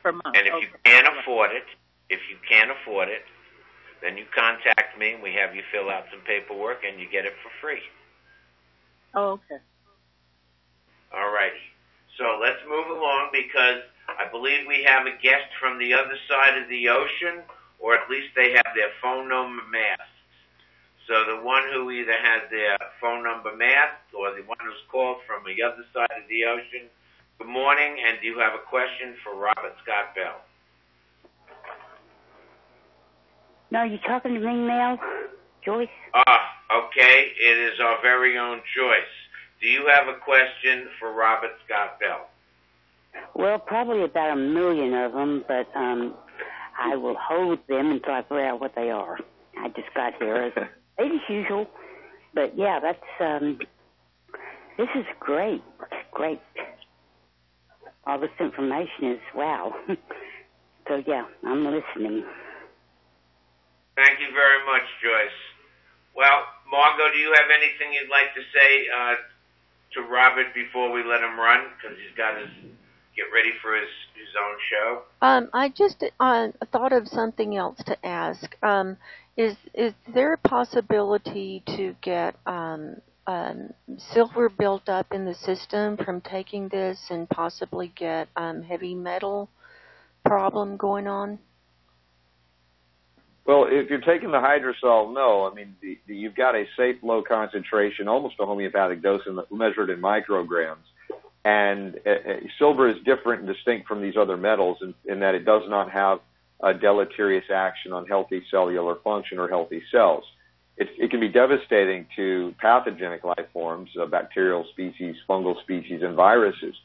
Speaker 7: Per month.
Speaker 2: And if
Speaker 7: okay.
Speaker 2: you can't afford it, if you can't afford it, then you contact me and we have you fill out some paperwork and you get it for free.
Speaker 7: Oh, okay.
Speaker 2: All righty. So let's move along because I believe we have a guest from the other side of the ocean or at least they have their phone number masked. So the one who either has their phone number masked or the one who's called from the other side of the ocean. Good morning, and do you have a question for Robert Scott Bell?
Speaker 9: No, you talking to me now, Joyce?
Speaker 2: Ah, okay. It is our very own Joyce. Do you have a question for Robert Scott Bell?
Speaker 9: Well, probably about a million of them, but um, I will hold them until I figure out what they are. I just got here as late as usual, but yeah, that's um. This is great, great. All this information is wow. so yeah, I'm listening.
Speaker 2: Thank you very much, Joyce. Well, Margo, do you have anything you'd like to say uh, to Robert before we let him run? Because he's got his get ready for his, his own show?
Speaker 1: Um, I just uh, thought of something else to ask. Um, is is there a possibility to get um, um, silver built up in the system from taking this, and possibly get um, heavy metal problem going on?
Speaker 8: Well, if you're taking the hydrosol, no. I mean, the, the, you've got a safe low concentration, almost a homeopathic dose in the, measured in micrograms. And uh, uh, silver is different and distinct from these other metals in, in that it does not have a deleterious action on healthy cellular function or healthy cells. It, it can be devastating to pathogenic life forms, uh, bacterial species, fungal species, and viruses.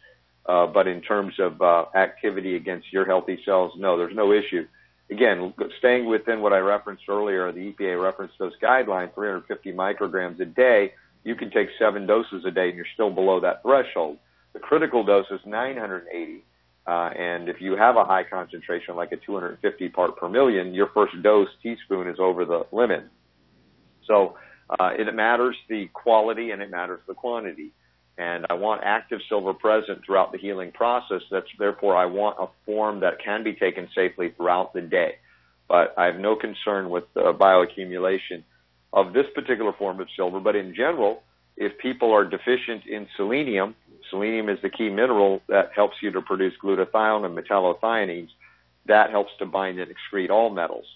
Speaker 8: Uh, but in terms of uh, activity against your healthy cells, no, there's no issue. Again, staying within what I referenced earlier, the EPA reference dose guideline, 350 micrograms a day, you can take seven doses a day and you're still below that threshold. The critical dose is 980. Uh, and if you have a high concentration, like a 250 part per million, your first dose teaspoon is over the limit. So uh, it matters the quality and it matters the quantity. And I want active silver present throughout the healing process. That's therefore I want a form that can be taken safely throughout the day. But I have no concern with the bioaccumulation of this particular form of silver. But in general, if people are deficient in selenium, Selenium is the key mineral that helps you to produce glutathione and metallothioneins. That helps to bind and excrete all metals.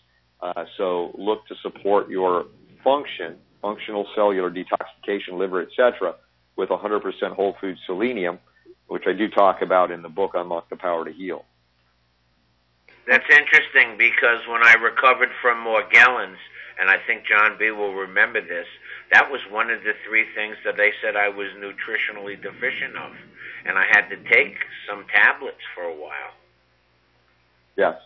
Speaker 8: Uh, so look to support your function, functional cellular detoxification, liver, etc., with 100% whole food selenium, which I do talk about in the book Unlock the Power to Heal.
Speaker 2: That's interesting because when I recovered from Morgellons, and I think John B will remember this, that was one of the three things that they said I was nutritionally deficient of. And I had to take some tablets for a while.
Speaker 8: Yes.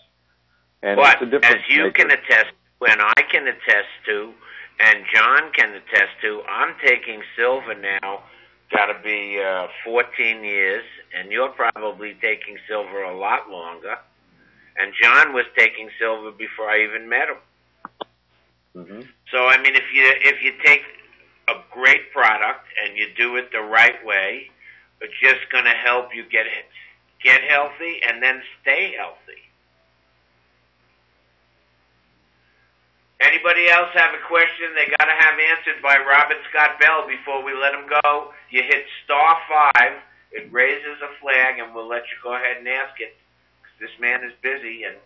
Speaker 8: And
Speaker 2: but as you
Speaker 8: maker.
Speaker 2: can attest and I can attest to, and John can attest to, I'm taking silver now, got to be uh, 14 years, and you're probably taking silver a lot longer. And John was taking silver before I even met him.
Speaker 8: hmm
Speaker 2: So I mean, if you if you take a great product and you do it the right way, it's just going to help you get get healthy and then stay healthy. Anybody else have a question they got to have answered by Robert Scott Bell before we let him go? You hit star five, it raises a flag, and we'll let you go ahead and ask it. this man is busy, and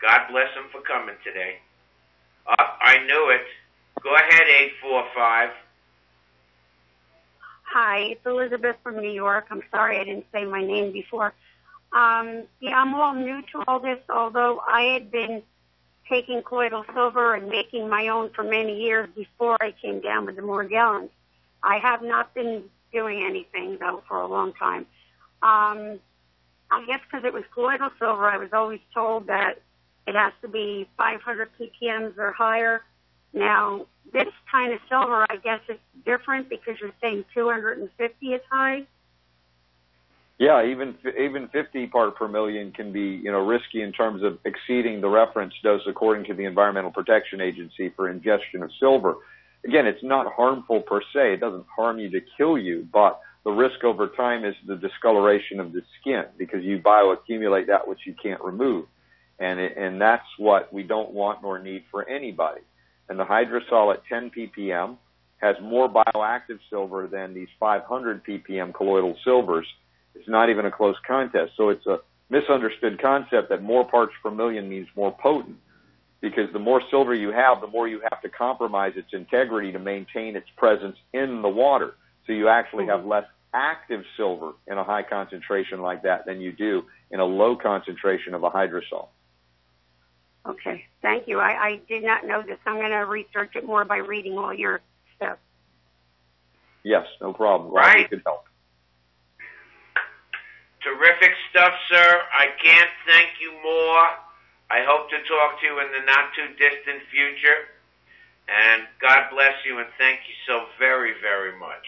Speaker 2: God bless him for coming today. Uh, I knew it. Go ahead, 845.
Speaker 10: Hi, it's Elizabeth from New York. I'm sorry I didn't say my name before. Um, yeah, I'm all new to all this, although I had been taking colloidal silver and making my own for many years before I came down with the Morgellons. I have not been doing anything, though, for a long time. Um, I guess because it was colloidal silver, I was always told that it has to be 500 ppms or higher. Now, this kind of silver, I guess it's different because you're saying 250 is high.
Speaker 8: Yeah, even even 50 part per million can be you know risky in terms of exceeding the reference dose according to the Environmental Protection Agency for ingestion of silver. Again, it's not harmful per se; it doesn't harm you to kill you, but the risk over time is the discoloration of the skin because you bioaccumulate that which you can't remove, and it, and that's what we don't want nor need for anybody. And the hydrosol at 10 ppm has more bioactive silver than these 500 ppm colloidal silvers. It's not even a close contest. So it's a misunderstood concept that more parts per million means more potent because the more silver you have, the more you have to compromise its integrity to maintain its presence in the water. So you actually have hmm. less active silver in a high concentration like that than you do in a low concentration of a hydrosol.
Speaker 10: Okay, thank you. I, I did not know this. I'm going to research it more by reading all your stuff.
Speaker 8: Yes, no problem. Glad we
Speaker 2: Right.
Speaker 8: could help.
Speaker 2: Terrific stuff, sir. I can't thank you more. I hope to talk to you in the not too distant future. And God bless you and thank you so very, very much.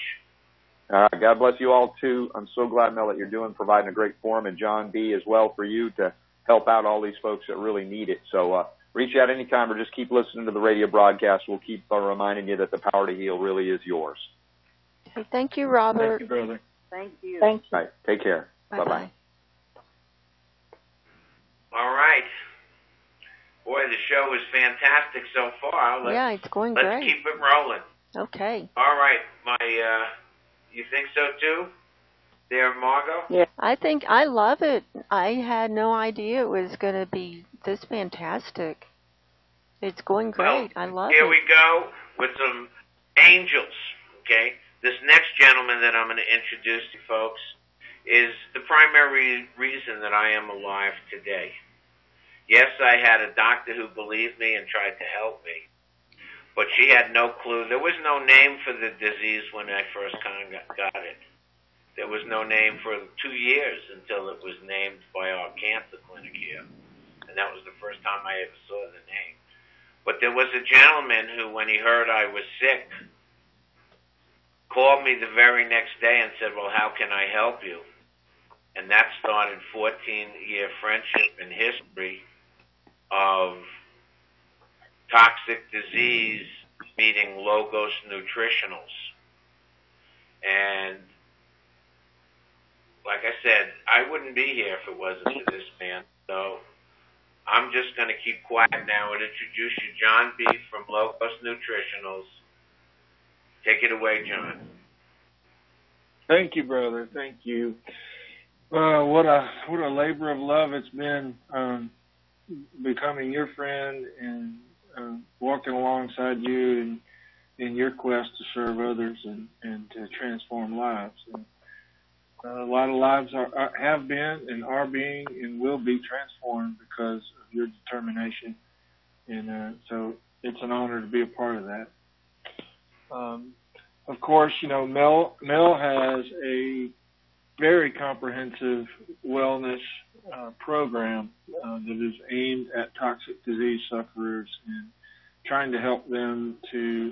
Speaker 8: All right. God bless you all too. I'm so glad, Mel, that you're doing, providing a great forum, and John B. as well for you to help out all these folks that really need it. So uh, reach out anytime or just keep listening to the radio broadcast. We'll keep uh, reminding you that the power to heal really is yours.
Speaker 1: Thank you, Robert.
Speaker 6: Thank you, brother.
Speaker 4: Thank you.
Speaker 7: Thank you.
Speaker 8: All right. Take care.
Speaker 1: Bye-bye.
Speaker 8: Bye-bye.
Speaker 2: All right. Boy, the show is fantastic so far. Let's,
Speaker 1: Yeah, it's going
Speaker 2: let's
Speaker 1: great.
Speaker 2: keep it rolling.
Speaker 1: Okay.
Speaker 2: All right. My, uh, you think so too? There, Margo?
Speaker 1: Yeah. I think I love it. I had no idea it was going to be this fantastic. It's going great. I love
Speaker 2: Here
Speaker 1: it.
Speaker 2: Here we go with some angels. Okay, this next gentleman that I'm going to introduce to folks is the primary reason that I am alive today. Yes, I had a doctor who believed me and tried to help me, but she had no clue. There was no name for the disease when I first got it. There was no name for two years until it was named by our cancer clinic here, and that was the first time I ever saw the name. But there was a gentleman who, when he heard I was sick, called me the very next day and said, Well, how can I help you? And that started 14 year friendship and history of toxic disease meeting Logos Nutritionals. And like I said, I wouldn't be here if it wasn't for this man. So I'm just going to keep quiet now and introduce you, John B. from Logos Nutritionals. Take it away, John.
Speaker 6: Thank you, brother. Thank you. Uh, what a what a labor of love it's been um, becoming your friend and uh, walking alongside you in, in your quest to serve others and, and to transform lives. And, uh, a lot of lives are, are have been and are being and will be transformed because of your determination, and uh, so it's an honor to be a part of that. Um, of course, you know Mel Mel has a very comprehensive wellness uh, program uh, that is aimed at toxic disease sufferers and trying to help them to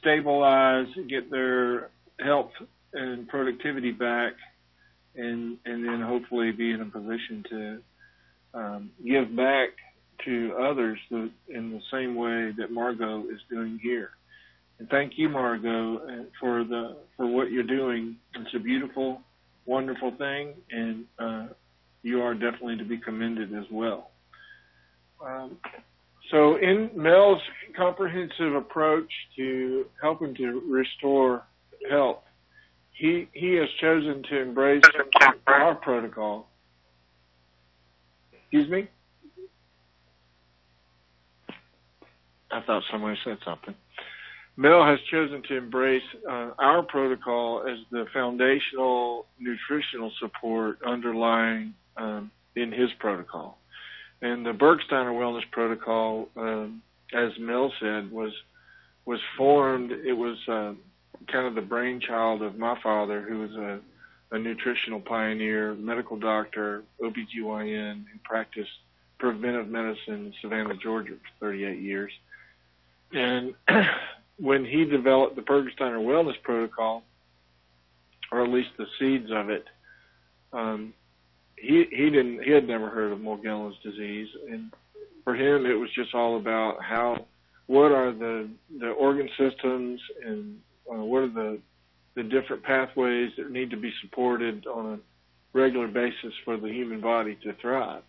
Speaker 6: stabilize, get their health and productivity back, and and then hopefully be in a position to um, give back to others the, in the same way that Margo is doing here. And thank you, Margo, uh, for the for what you're doing. It's a beautiful, wonderful thing, and uh, you are definitely to be commended as well. Um, so, in Mel's comprehensive approach to helping to restore health, he he has chosen to embrace our protocol. Excuse me. I thought somebody said something. Mel has chosen to embrace uh, our protocol as the foundational nutritional support underlying um, in his protocol. And the Burgstiner Wellness Protocol, um, as Mel said, was was formed. It was uh, kind of the brainchild of my father, who was a, a nutritional pioneer, medical doctor, OBGYN, who practiced preventive medicine in Savannah, Georgia for 38 years. And when he developed the Burgstiner Wellness Protocol, or at least the seeds of it, um, he he didn't he had never heard of Morgellons disease, and for him it was just all about how what are the the organ systems and uh, what are the the different pathways that need to be supported on a regular basis for the human body to thrive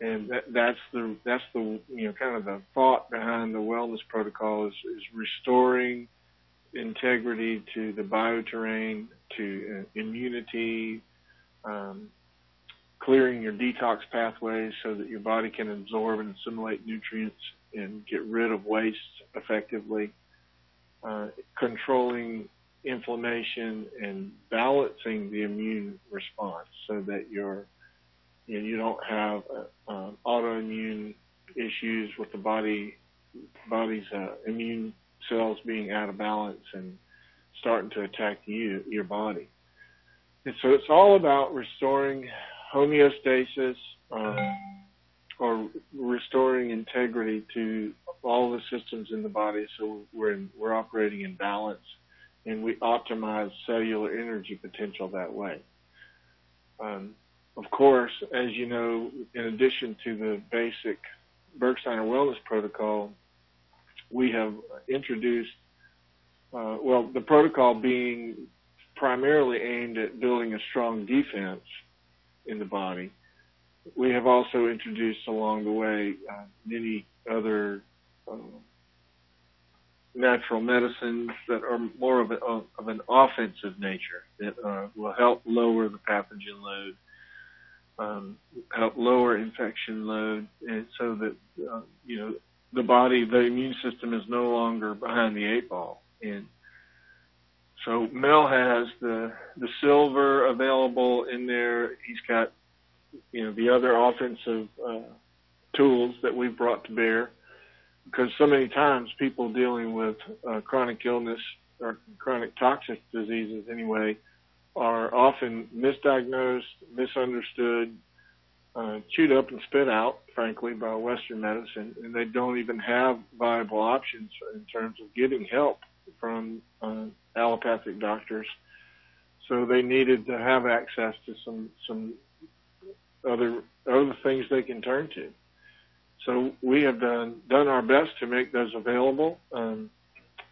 Speaker 6: and that, that's the that's the you know kind of the thought behind the wellness protocol is is restoring integrity to the bioterrain, to uh, immunity, um, clearing your detox pathways so that your body can absorb and assimilate nutrients and get rid of waste effectively, uh, controlling inflammation and balancing the immune response so that your you, know, you don't have uh, um, autoimmune issues with the body body's uh, immune cells being out of balance and starting to attack you your body. And so it's all about restoring homeostasis um, or restoring integrity to all the systems in the body so we're in, we're operating in balance and we optimize cellular energy potential that way. Um, of course, as you know, in addition to the basic Burgstiner Wellness Protocol, we have introduced, uh, well, the protocol being primarily aimed at building a strong defense in the body. We have also introduced along the way uh, many other uh, natural medicines that are more of, a, of an offensive nature that uh, will help lower the pathogen load um, help lower infection load, and so that uh, you know the body, the immune system is no longer behind the eight ball. And so Mel has the the silver available in there. He's got you know the other offensive uh, tools that we've brought to bear because so many times people dealing with uh, chronic illness or chronic toxic diseases anyway are often misdiagnosed, misunderstood, uh, chewed up and spit out, frankly, by Western medicine, and they don't even have viable options in terms of getting help from uh, allopathic doctors. So they needed to have access to some some other other things they can turn to. So we have done done our best to make those available um,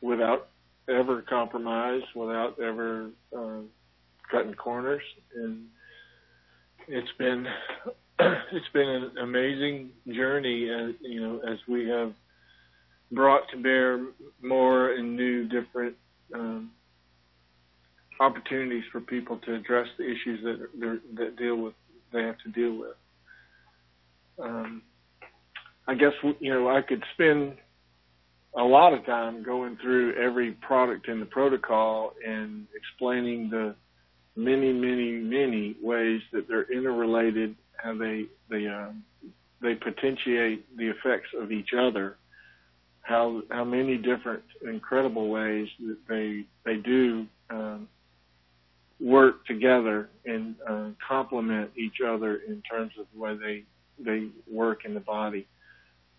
Speaker 6: without ever compromise, without ever uh, cutting corners, and it's been it's been an amazing journey, as you know, as we have brought to bear more and new, different um, opportunities for people to address the issues that that deal with they have to deal with. Um, I guess you know I could spend a lot of time going through every product in the protocol and explaining the many, many, many ways that they're interrelated, how they they uh, they potentiate the effects of each other. How how many different incredible ways that they they do um, work together and uh, complement each other in terms of the way they they work in the body.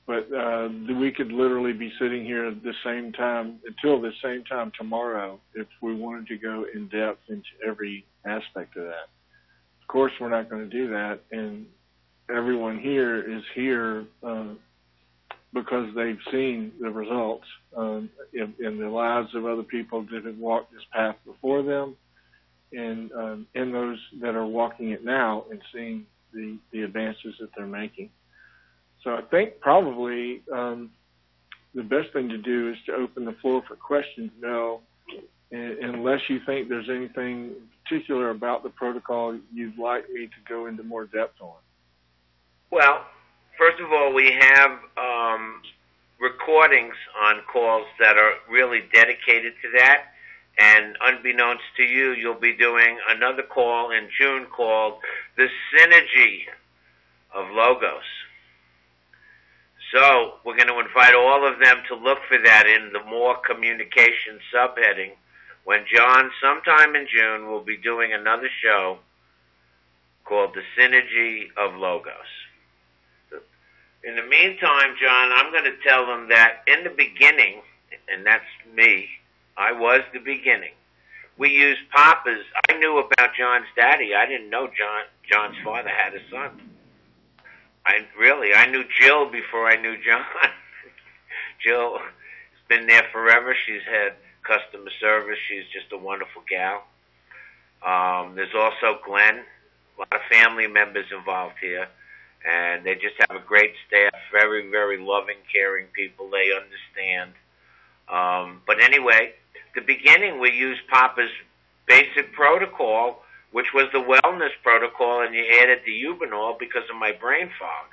Speaker 6: But uh, we could literally be sitting here at the same time until the same time tomorrow if we wanted to go in depth into every aspect of that. Of course, we're not going to do that, and everyone here is here uh, because they've seen the results um, in, in the lives of other people that have walked this path before them, and um, in those that are walking it now and seeing the, the advances that they're making. So I think probably um, the best thing to do is to open the floor for questions now, unless you think there's anything particular about the protocol you'd like me to go into more depth on.
Speaker 2: Well, first of all, we have um, recordings on calls that are really dedicated to that. And unbeknownst to you, you'll be doing another call in June called The Synergy of Logos. So we're going to invite all of them to look for that in the more communication subheading when John, sometime in June, will be doing another show called The Synergy of Logos. In the meantime, John, I'm going to tell them that in the beginning, and that's me, I was the beginning. We used papas. I knew about John's daddy. I didn't know John John's father had a son. I really I knew Jill before I knew John. Jill has been there forever. She's had customer service. She's just a wonderful gal. Um, there's also Glenn, a lot of family members involved here, and they just have a great staff. Very, very loving, caring people. They understand. Um, but anyway, the beginning we used Papa's basic protocol, which was the wellness protocol, and you added the Ubanol because of my brain fog.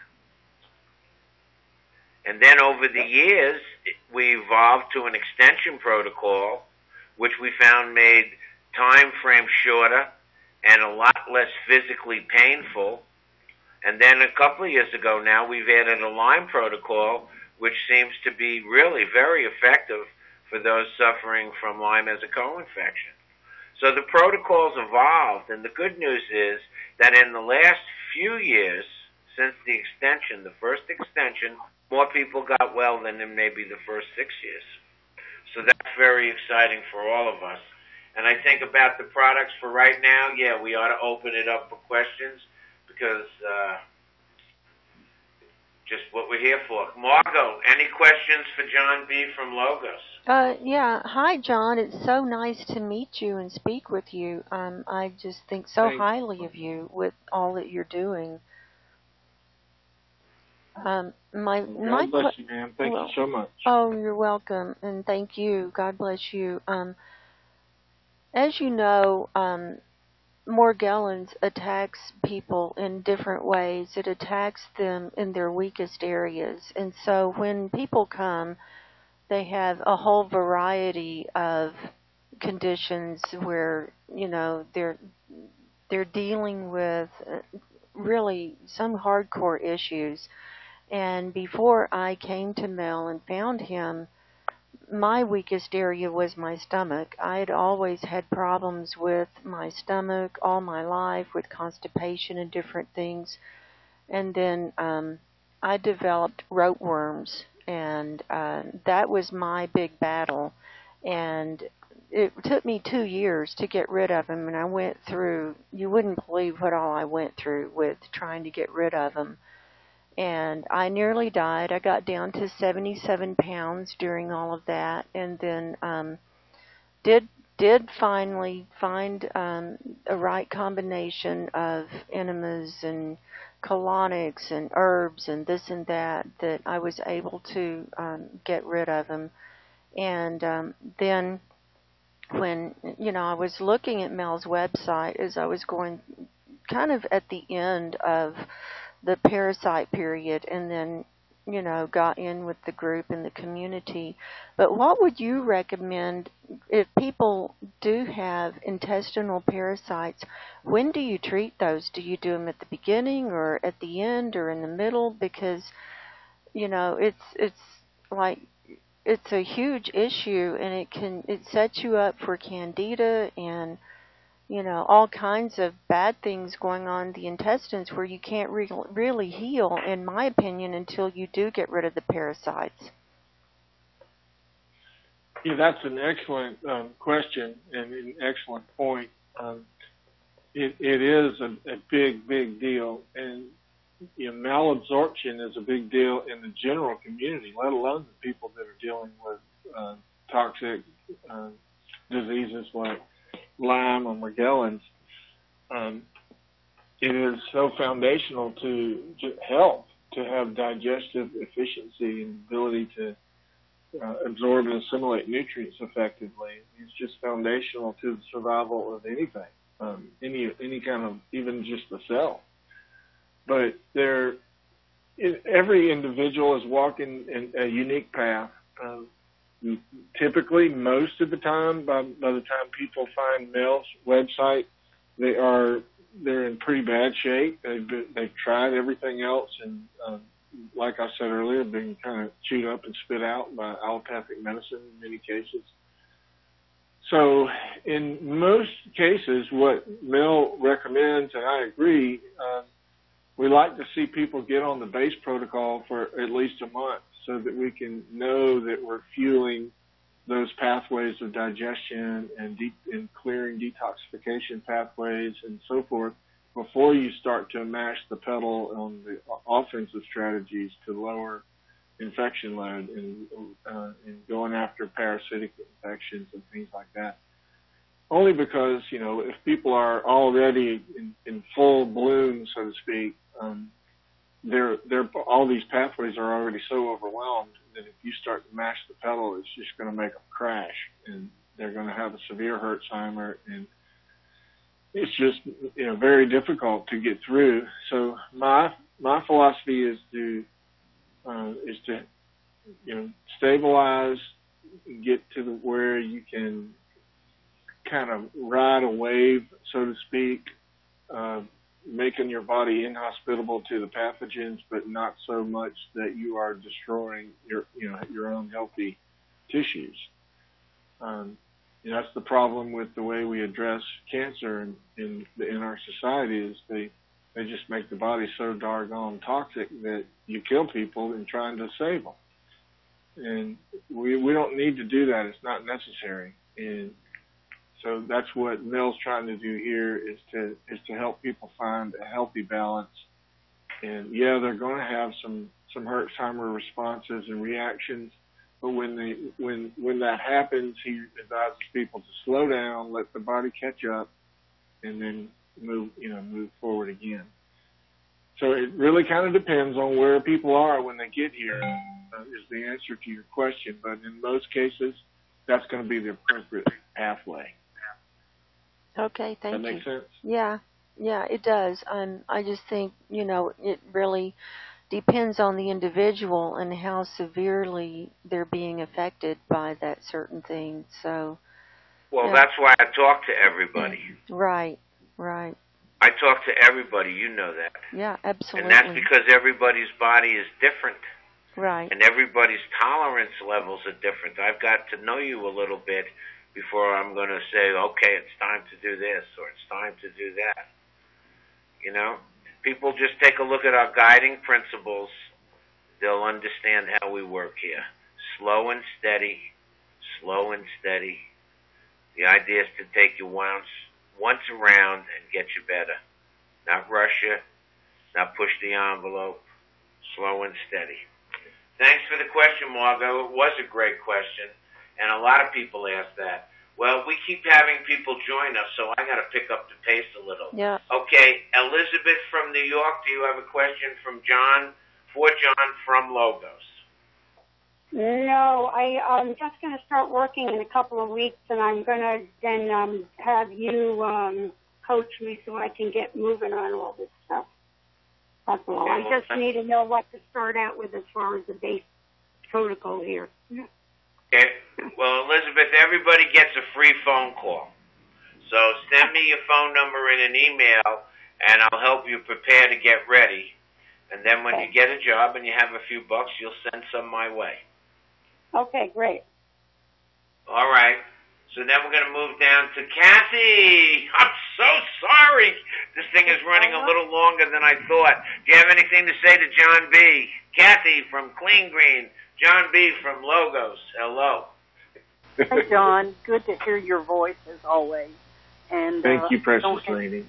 Speaker 2: And then over the years, we evolved to an extension protocol, which we found made time frame shorter and a lot less physically painful. And then a couple of years ago now, we've added a Lyme protocol, which seems to be really very effective for those suffering from Lyme as a co-infection. So the protocols evolved, and the good news is that in the last few years, since the extension, the first extension, more people got well than in maybe the first six years. So that's very exciting for all of us. And I think about the products for right now, yeah, we ought to open it up for questions because uh, just what we're here for. Margo, any questions for John B. from Logos?
Speaker 1: Uh, yeah. Hi, John. It's so nice to meet you and speak with you. Um, I just think so
Speaker 6: Thanks.
Speaker 1: highly of you with all that you're doing. Um, my my
Speaker 6: God bless you, ma'am. Thank
Speaker 1: well,
Speaker 6: you so much.
Speaker 1: Oh, you're welcome, and thank you. God bless you. Um, as you know, um, Morgellons attacks people in different ways. It attacks them in their weakest areas, and so when people come, they have a whole variety of conditions where you know they're they're dealing with uh, really some hardcore issues. And before I came to Mel and found him, my weakest area was my stomach. I had always had problems with my stomach all my life, with constipation and different things. And then um, I developed ropeworms, and uh, that was my big battle. And it took me two years to get rid of them, and I went through. You wouldn't believe what all I went through with trying to get rid of them and I nearly died. I got down to 77 pounds during all of that, and then um, did did finally find um, a right combination of enemas and colonics and herbs and this and that that I was able to um, get rid of them. And um, then when you know I was looking at Mel's website as I was going kind of at the end of the parasite period and then you know, got in with the group and the community. But what would you recommend if people do have intestinal parasites? When do you treat those? Do you do them at the beginning or at the end or in the middle? Because you know, it's it's like it's a huge issue and it can it sets you up for candida and you know all kinds of bad things going on in the intestines where you can't re- really heal in my opinion until you do get rid of the parasites.
Speaker 6: Yeah that's an excellent um, question and an excellent point. Um, it, it is a, a big big deal and you know, malabsorption is a big deal in the general community, let alone the people that are dealing with uh, toxic uh, diseases like Lyme or Morgellons. Um, it is so foundational to health to have digestive efficiency and ability to uh, absorb and assimilate nutrients effectively. It's just foundational to the survival of anything, um, any any kind of even just the cell but there, every individual is walking in a unique path. Um, typically, most of the time, by, by the time people find Mel's website, they are they're in pretty bad shape. They've been, they've tried everything else, and um, like I said earlier, been kind of chewed up and spit out by allopathic medicine in many cases. So, in most cases, what Mel recommends, and I agree, uh, we like to see people get on the base protocol for at least a month so that we can know that we're fueling those pathways of digestion and, and clearing detoxification pathways and so forth before you start to mash the pedal on the offensive strategies to lower infection load and, uh, and going after parasitic infections and things like that. Only because you know if people are already in, in full bloom, so to speak, um, they're they're all these pathways are already so overwhelmed that if you start to mash the pedal, it's just going to make them crash, and they're going to have a severe Herxheimer, and it's just you know very difficult to get through. So my my philosophy is to uh, is to you know stabilize, get to the where you can kind of ride a wave, so to speak, uh, making your body inhospitable to the pathogens, but not so much that you are destroying your, you know, your own healthy tissues. Um, you know, that's the problem with the way we address cancer in, in in our society is they they just make the body so doggone toxic that you kill people in trying to save them. And we we don't need to do that. It's not necessary. And so that's what Mel's trying to do here is to is to help people find a healthy balance. And yeah, they're going to have some some Herxheimer responses and reactions, but when they when when that happens, he advises people to slow down, let the body catch up, and then move you know move forward again. So it really kind of depends on where people are when they get here. Uh, is the answer to your question, but in most cases, that's going to be the appropriate pathway.
Speaker 1: Okay, thank
Speaker 6: that
Speaker 1: you.
Speaker 6: makes sense?
Speaker 1: Yeah, yeah, it does. Um, I just think you know it really depends on the individual and how severely they're being affected by that certain thing. So.
Speaker 2: Well,
Speaker 1: yeah.
Speaker 2: that's why I talk to everybody.
Speaker 1: Right, right.
Speaker 2: I talk to everybody. You know that.
Speaker 1: Yeah, absolutely.
Speaker 2: And that's because everybody's body is different.
Speaker 1: Right.
Speaker 2: And everybody's tolerance levels are different. I've got to know you a little bit before I'm going to say, okay, it's time to do this or it's time to do that. You know, people just take a look at our guiding principles. They'll understand how we work here. Slow and steady, slow and steady. The idea is to take you once, once around and get you better. Not rush you, not push the envelope. Slow and steady. Thanks for the question, Margo. It was a great question and a lot of people ask that. Well, we keep having people join us, so I got to pick up the pace a little.
Speaker 1: Yeah.
Speaker 2: Okay, Elizabeth from New York, do you have a question from John? For John from Logos.
Speaker 10: No, I, I'm just going to start working in a couple of weeks, and I'm going to then um, have you um, coach me so I can get moving on all this stuff. That's all. I just need to know what to start out with as far as the base protocol here.
Speaker 2: Okay. Well, Elizabeth, everybody gets a free phone call. So send me your phone number in an email, and I'll help you prepare to get ready. And then when you get a job and you have a few bucks, you'll send some my way.
Speaker 10: Okay, great.
Speaker 2: All right. So then we're going to move down to Cathee. I'm so sorry. This thing is running a uh-huh. little longer than I thought. Do you have anything to say to John B? Cathee from Kleen Green. John B from Logos. Hello.
Speaker 4: Hey, John. Good to hear your voice as always. And
Speaker 6: Thank
Speaker 4: uh,
Speaker 6: you, precious
Speaker 4: have-
Speaker 6: lady.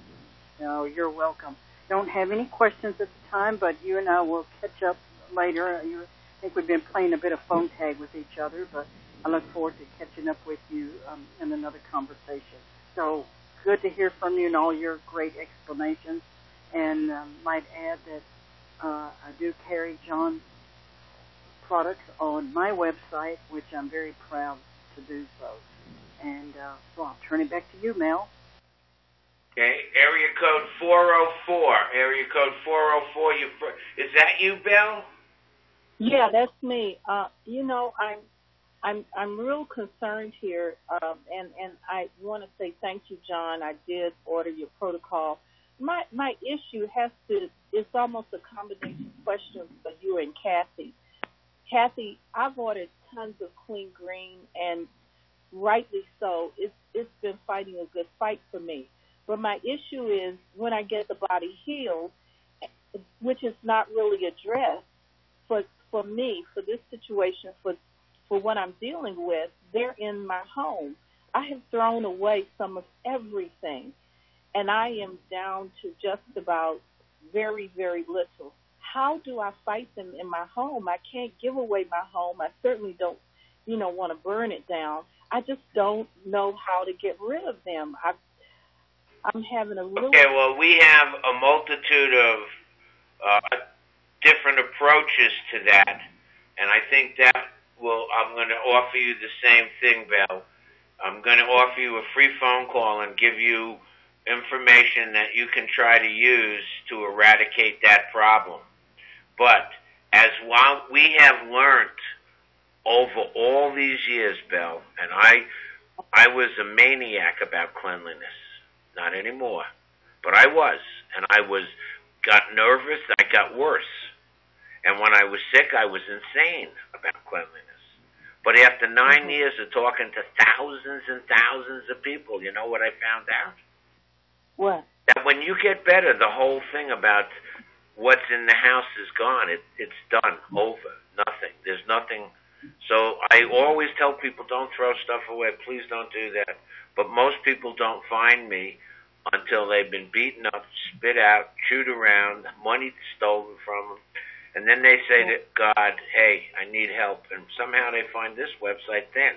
Speaker 4: No, you're welcome. Don't have any questions at the time, but you and I will catch up later. You, I think we've been playing a bit of phone tag with each other, but I look forward to catching up with you um, in another conversation. So good to hear from you and all your great explanations. And um, might add that uh, I do carry John's products on my website, which I'm very proud to do so. And uh, so I'll turn it back to you, Mel.
Speaker 2: Okay. Area code 404. Area code 404. You fir- is that you, Bill?
Speaker 7: Yeah, that's me. Uh, you know, I'm I'm I'm real concerned here, um, and and I want to say thank you, John. I did order your protocol. My my issue has to it's almost a combination question for you and Cathee. Cathee, I've ordered tons of Kleen Green, and rightly so. It's it's been fighting a good fight for me. But my issue is when I get the body healed, which is not really addressed for for me for this situation for for what I'm dealing with. They're in my home. I have thrown away some of everything, and I am down to just about very very little. How do I fight them in my home? I can't give away my home. I certainly don't, you know, want to burn it down. I just don't know how to get rid of them. I I'm having a really
Speaker 2: Okay, well, we have a multitude of uh, different approaches to that, and I think that will. I'm going to offer you the same thing, Belle. I'm going to offer you a free phone call and give you information that you can try to use to eradicate that problem. But as while we have learned over all these years, Belle, and I, I was a maniac about cleanliness. Not anymore. But I was. And I was got nervous, I got worse. And when I was sick I was insane about cleanliness. But after 9 mm-hmm. years of talking to thousands and thousands of people, you know what I found out?
Speaker 7: What?
Speaker 2: That when you get better, the whole thing about what's in the house is gone. It, it's done, over, nothing. There's nothing. So I always tell people, don't throw stuff away. Please don't do that. But most people don't find me until they've been beaten up, spit out, chewed around, money stolen from them, and then they say to God, "Hey, I need help," and somehow they find this website then.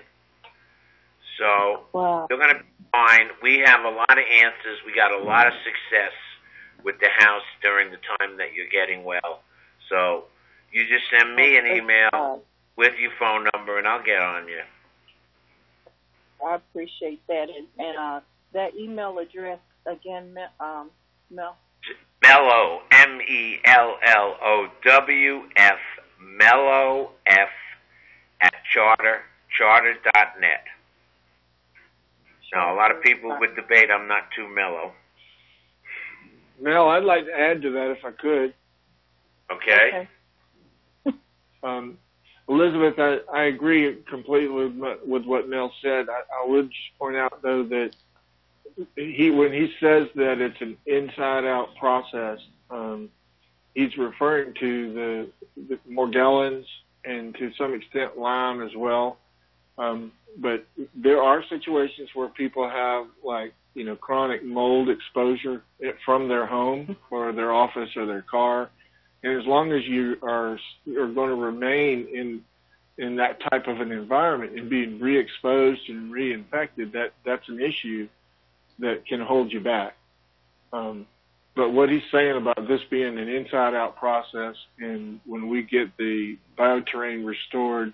Speaker 2: So
Speaker 7: wow.
Speaker 2: you're going to find. We have a lot of answers. We got a lot of success with the house during the time that you're getting well. So you just send me an email with your phone number, and I'll get on you.
Speaker 7: I appreciate that. And, and uh, that email address again, um, Mel.
Speaker 2: Mellow, M E L L O W F, Mellow F at charter, charter.net. Now, a lot of people would debate I'm not too mellow.
Speaker 6: Mel, I'd like to add to that if I could.
Speaker 2: Okay?
Speaker 6: Um, Elizabeth, I, I agree completely with, with what Mel said. I, I would just point out though that he, when he says that it's an inside-out process, um, he's referring to the, the Morgellons and to some extent Lyme as well. Um, but there are situations where people have like you know chronic mold exposure from their home or their office or their car, and as long as you are are going to remain in in that type of an environment and being re-exposed and reinfected, that that's an issue that can hold you back. Um, but what he's saying about this being an inside-out process, and when we get the bioterrain restored,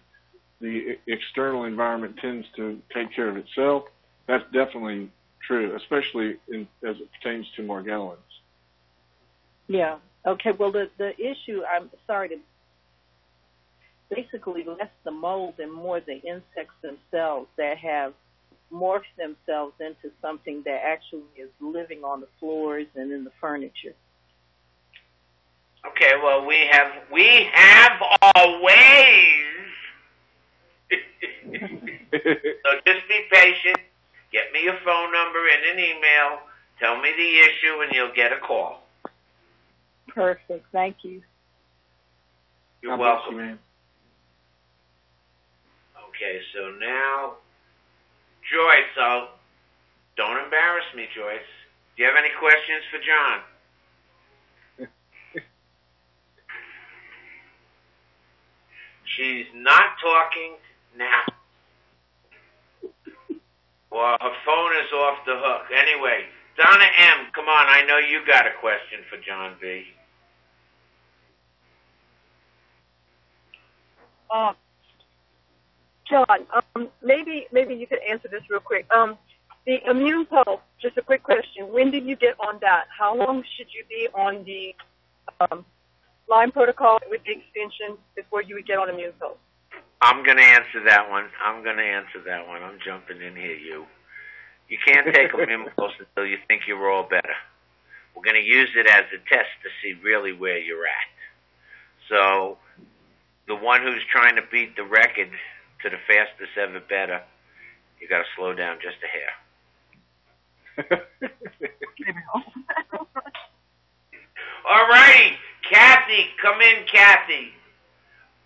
Speaker 6: the external environment tends to take care of itself. That's definitely true, especially in, as it pertains to Morgellons.
Speaker 7: Yeah, Okay, well, the the issue, I'm sorry to basically less the mold and more the insects themselves that have morphed themselves into something that actually is living on the floors and in the furniture.
Speaker 2: Okay, well we have we have our ways. so just be patient. Get me your phone number and an email. Tell me the issue, and you'll get a call.
Speaker 7: Perfect. Thank you.
Speaker 2: You're
Speaker 6: God bless
Speaker 2: welcome.
Speaker 6: you, man.
Speaker 2: Okay, so now, Joyce, I'll, don't embarrass me, Joyce. Do you have any questions for John? She's not talking now. Well, her phone is off the hook. Anyway, Donna M., come on, I know you got a question for John B.
Speaker 11: Uh, John, um, maybe maybe you could answer this real quick. Um, the immune pulse. Just a quick question. When did you get on that? How long should you be on the um, Lyme protocol with the extension before you would get on immune pulse?
Speaker 2: I'm going to answer that one. I'm going to answer that one. I'm jumping in here, you. You can't take a Mimicos until you think you're all better. We're going to use it as a test to see really where you're at. So, the one who's trying to beat the record to the fastest ever better, you got to slow down just a hair. All righty, Kathy, come in, Kathy.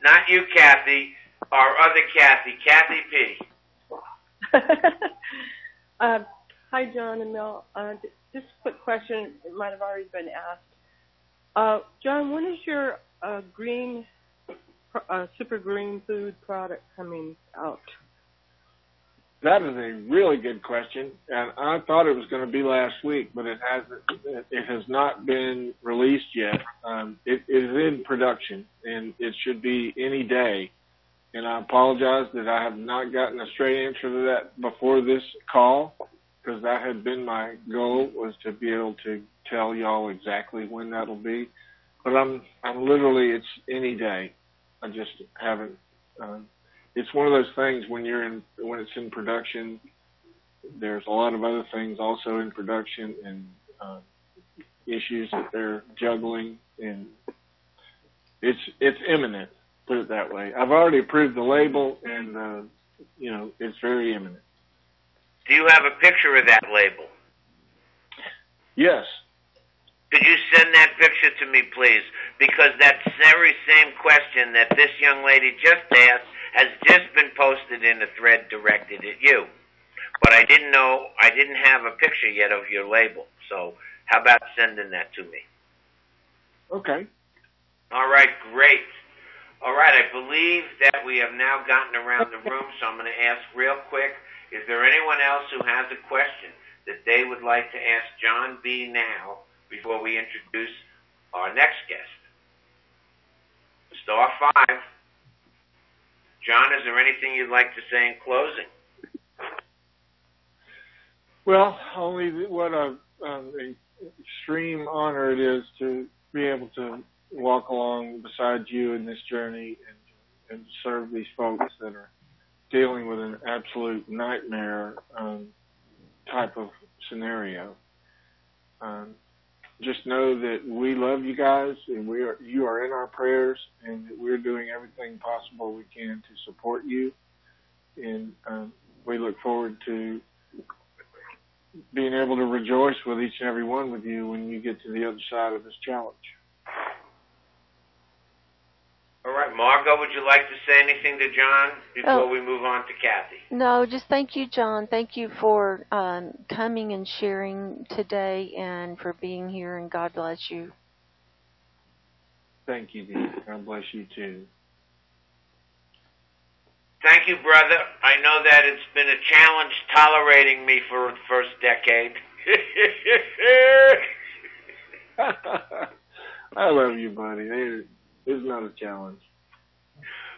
Speaker 2: Not you, Kathy. Our other Kathy, Kathy P.
Speaker 12: Uh, hi, John and Mel. Uh, j- just a quick question. It might have already been asked. Uh, John, when is your uh, green, pro- uh, super green food product coming out?
Speaker 6: That is a really good question, and I thought it was going to be last week, but it hasn't. It it has not been released yet. Um, it, it is in production, and it should be any day. And I apologize that I have not gotten a straight answer to that before this call, because that had been my goal was to be able to tell y'all exactly when that'll be. But I'm I'm literally it's any day. I just haven't. Um, it's one of those things when you're in when it's in production. There's a lot of other things also in production and uh, issues that they're juggling, and it's it's imminent. Put it that way. I've already approved the label, and uh, you know it's very imminent.
Speaker 2: Do you have a picture of that label?
Speaker 6: Yes,
Speaker 2: Could you send that picture to me, please? Because that very same question that this young lady just asked has just been posted in a thread directed at you. But I didn't know, I didn't have a picture yet of your label. So how about sending that to me?
Speaker 6: Okay.
Speaker 2: All right, great. All right, I believe that we have now gotten around the room, so I'm going to ask real quick, is there anyone else who has a question that they would like to ask John B. now before we introduce our next guest? Star five. John, is there anything you'd like to say in closing?
Speaker 6: Well, only what a um, a extreme honor it is to be able to walk along beside you in this journey and and serve these folks that are dealing with an absolute nightmare um, type of scenario. Um, just know that we love you guys, and we are you are in our prayers, and that we're doing everything possible we can to support you. And um, we look forward to being able to rejoice with each and every one with you when you get to the other side of this challenge.
Speaker 2: All right, Margo, would you like to say anything to John before
Speaker 1: Oh.
Speaker 2: we move on to Cathee?
Speaker 1: No, just thank you, John. Thank you for um, coming and sharing today and for being here, and God bless you.
Speaker 6: Thank you, Dee. God bless you too.
Speaker 2: Thank you, brother. I know that it's been a challenge tolerating me for the first decade.
Speaker 6: I love you, buddy. It is not a challenge.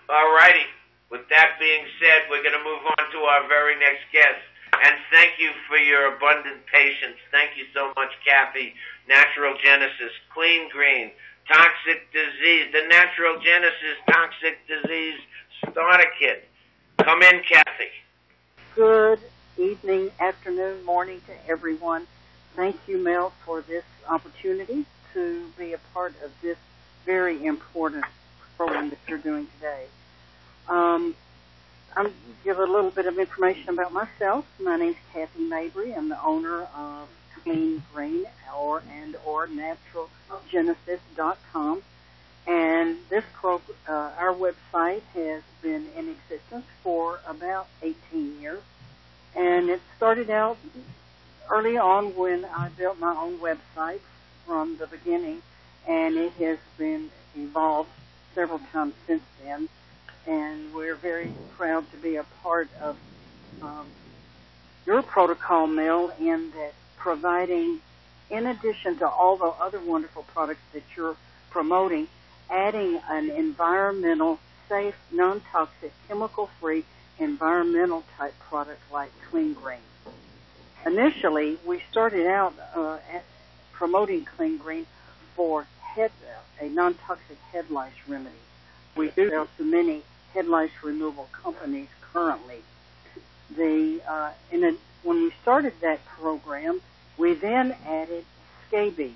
Speaker 2: All righty. With that being said, we're going to move on to our very next guest. And thank you for your abundant patience. Thank you so much, Cathee. Natural Ginesis, Kleen Green, toxic disease, the Natural Ginesis toxic disease starter kit. Come in, Cathee.
Speaker 4: Good evening, afternoon, morning to everyone. Thank you, Mel, for this opportunity to be a part of this very important program that you're doing today. Um, I'll give a little bit of information about myself. My name is Cathee Mabry. I'm the owner of Kleen Green or and or naturalginesis.com. And this pro, uh, our website has been in existence for about 18 years. And it started out early on when I built my own website from the beginning, and it has been evolved several times since then. And we're very proud to be a part of um, your protocol, Mel, in that providing, in addition to all the other wonderful products that you're promoting, adding an environmental, safe, non-toxic, chemical-free, environmental type product like Kleen Green. Initially, we started out uh, promoting Kleen Green for head, a non-toxic head lice remedy. We do sell to many head lice removal companies currently. The uh, in a, when we started that program, we then added scabies,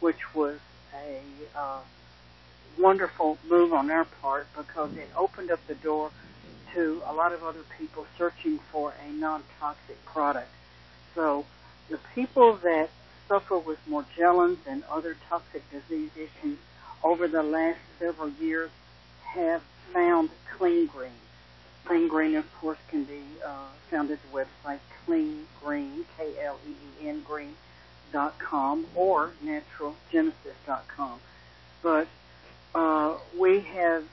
Speaker 4: which was a uh, wonderful move on our part because it opened up the door to a lot of other people searching for a non-toxic product. So the people that suffer with Morgellons and other toxic disease issues over the last several years have found Kleen Green. Kleen Green, of course, can be uh, found at the website Kleen Green, K-L-E-E-N Green dot com or naturalginesis dot com. But uh, we have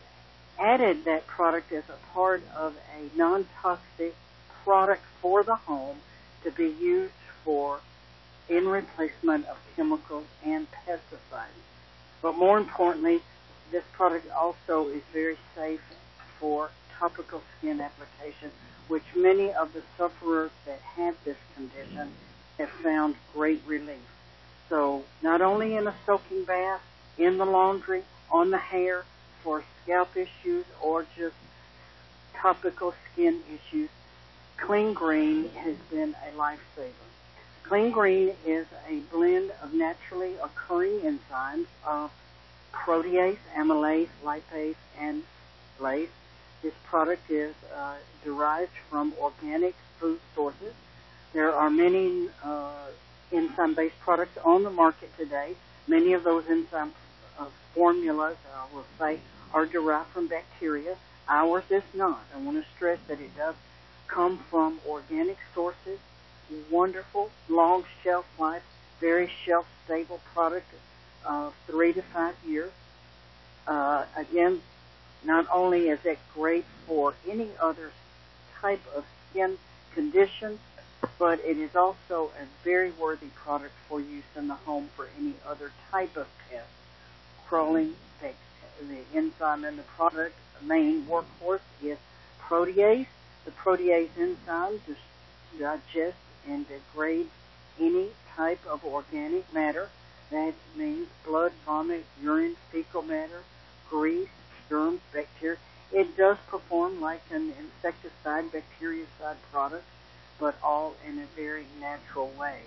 Speaker 4: added that product as a part of a non-toxic product for the home to be used for in replacement of chemicals and pesticides. But more importantly, this product also is very safe for topical skin application, which many of the sufferers that have this condition have found great relief. So not only in a soaking bath, in the laundry, on the hair, for scalp issues or just topical skin issues, Kleen Green has been a lifesaver. Kleen Green is a blend of naturally occurring enzymes of protease, amylase, lipase, and lase. This product is uh, derived from organic food sources. There are many uh, enzyme-based products on the market today. Many of those enzyme uh, formulas, I will say, are derived from bacteria. Ours is not. I want to stress that it does come from organic sources. Wonderful, long shelf life, very shelf stable product of three to five years. Uh, again, not only is it great for any other type of skin condition, but it is also a very worthy product for use in the home for any other type of pest. Crawling, the enzyme in the product, the main workhorse is protease. The protease enzyme digests and degrades any type of organic matter. That means blood, vomit, urine, fecal matter, grease, germs, bacteria. It does perform like an insecticide, bactericide product, but all in a very natural way.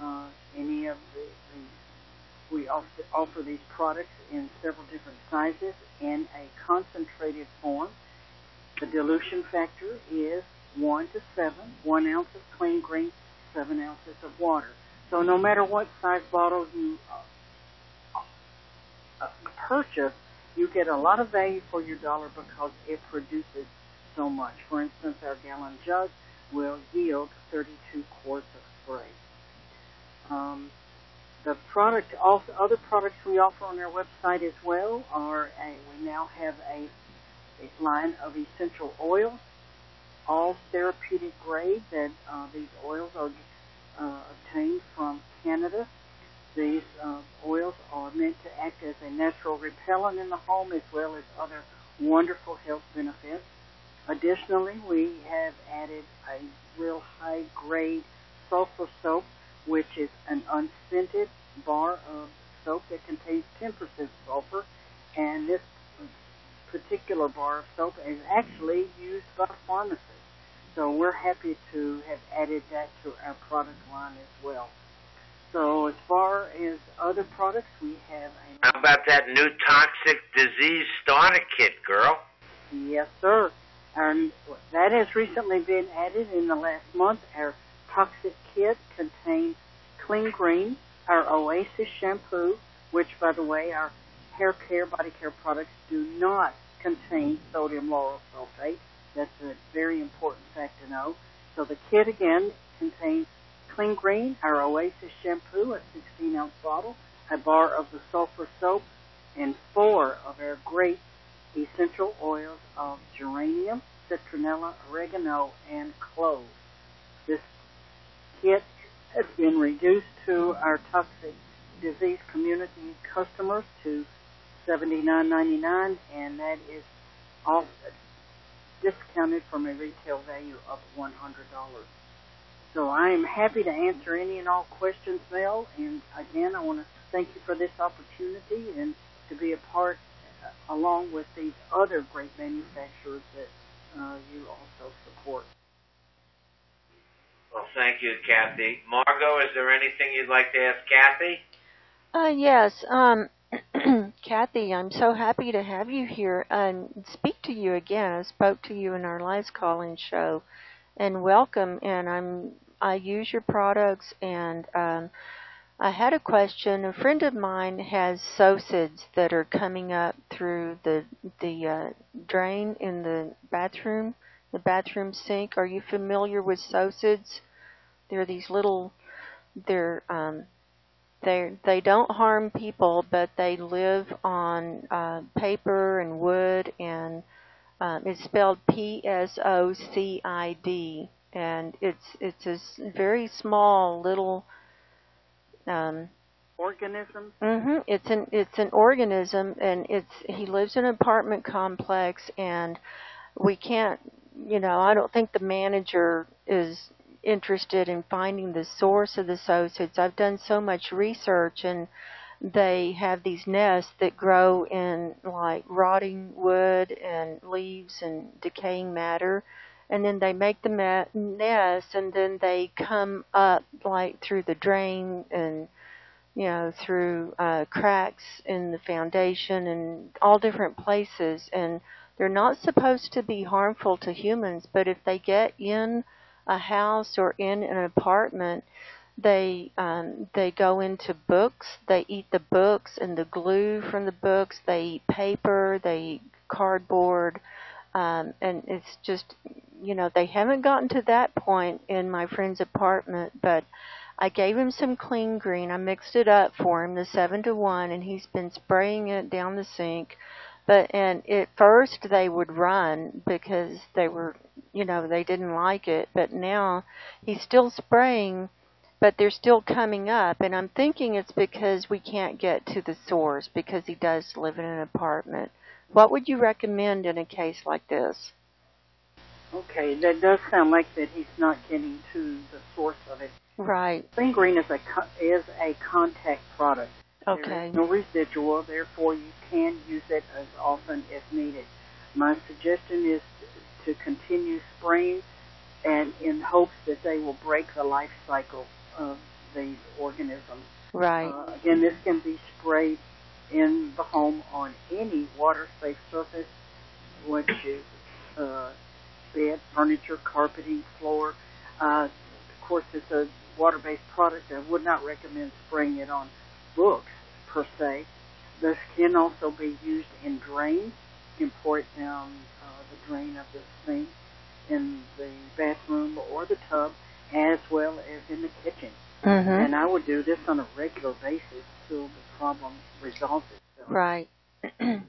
Speaker 4: Uh, any of the, the we offer, offer these products in several different sizes in a concentrated form. The dilution factor is 1 to 7, 1 ounce of Kleen Green, 7 ounces of water. So no matter what size bottle you uh, uh, purchase, you get a lot of value for your dollar because it produces so much. For instance, our gallon jug will yield 32 quarts of spray. Um, the product, also other products we offer on our website as well are a, we now have a, a line of essential oils, all therapeutic grade. That uh, these oils are uh, obtained from Canada. These uh, oils are meant to act as a natural repellent in the home as well as other wonderful health benefits. Additionally, we have added a real high grade sulfur soap, which is an unscented bar of soap that contains 10% sulfur, and this particular bar of soap is actually used by pharmacists. So we're happy to have added that to our product line as well. So as far as other products, we have a
Speaker 2: How about that new toxic disease starter kit, girl?
Speaker 4: Yes, sir. Um, that has recently been added in the last month. Our toxic kit contains Kleen Green, our Oasis shampoo, which, by the way, our hair care, body care products do not contain sodium lauryl sulfate. That's a very important fact to know. So the kit again contains Kleen Green, our Oasis shampoo, a 16 ounce bottle, a bar of the sulfur soap, and four of our great essential oils of geranium, citronella, oregano, and clove. This kit has been reduced to our toxic disease community customers to $79.99, and that is all discounted from a retail value of $100. So I am happy to answer any and all questions, Mel. And again, I want to thank you for this opportunity and to be a part, uh, along with these other great manufacturers that uh, you also support.
Speaker 2: Well, thank you, Cathee. Margo, is there anything you'd like to ask Cathee?
Speaker 1: Uh, yes. Um, Cathee, I'm so happy to have you here and speak to you again. I spoke to you in our last call-in show, and welcome. And I'm I use your products, and um, I had a question. A friend of mine has psocids that are coming up through the the uh, drain in the bathroom, the bathroom sink. Are you familiar with psocids? They're these little, they're um, they they don't harm people, but they live on uh, paper and wood, and um, it's spelled P S O C I D, and it's it's a very small little. Um,
Speaker 4: Organisms.
Speaker 1: hmm It's an it's an organism, and it's he lives in an apartment complex, and we can't, you know, I don't think the manager is interested in finding the source of the psocids. I've done so much research, and they have these nests that grow in like rotting wood and leaves and decaying matter. And then they make the nest, and then they come up like through the drain and you know, through uh, cracks in the foundation and all different places. And they're not supposed to be harmful to humans, but if they get in a house or in an apartment, they um, they go into books. They eat the books and the glue from the books. They eat paper. They eat cardboard, um, and it's just you know they haven't gotten to that point in my friend's apartment, but I gave him some Kleen Green. I mixed it up for him, the seven to one, and he's been spraying it down the sink. But and at first they would run because they were, you know, they didn't like it. But now he's still spraying, but they're still coming up. And I'm thinking it's because we can't get to the source because he does live in an apartment. What would you recommend in a case like this?
Speaker 4: Okay, that does sound like that he's not getting to the source of it.
Speaker 1: Right.
Speaker 4: Kleen Green is a is a contact product.
Speaker 1: Okay.
Speaker 4: is no residual, therefore you can use it as often as needed. My suggestion is to continue spraying, and in hopes that they will break the life cycle of these organisms.
Speaker 1: Right.
Speaker 4: Uh, again, this can be sprayed in the home on any water-safe surface, which is uh, bed, furniture, carpeting, floor. Uh, of course, it's a water-based product. I would not recommend spraying it on books per se. This can also be used in drains. You can pour it down uh, the drain of the sink in the bathroom or the tub, as well as in the kitchen.
Speaker 1: Mhm.
Speaker 4: And I would do this on a regular basis till the problem resolves itself.
Speaker 1: Right.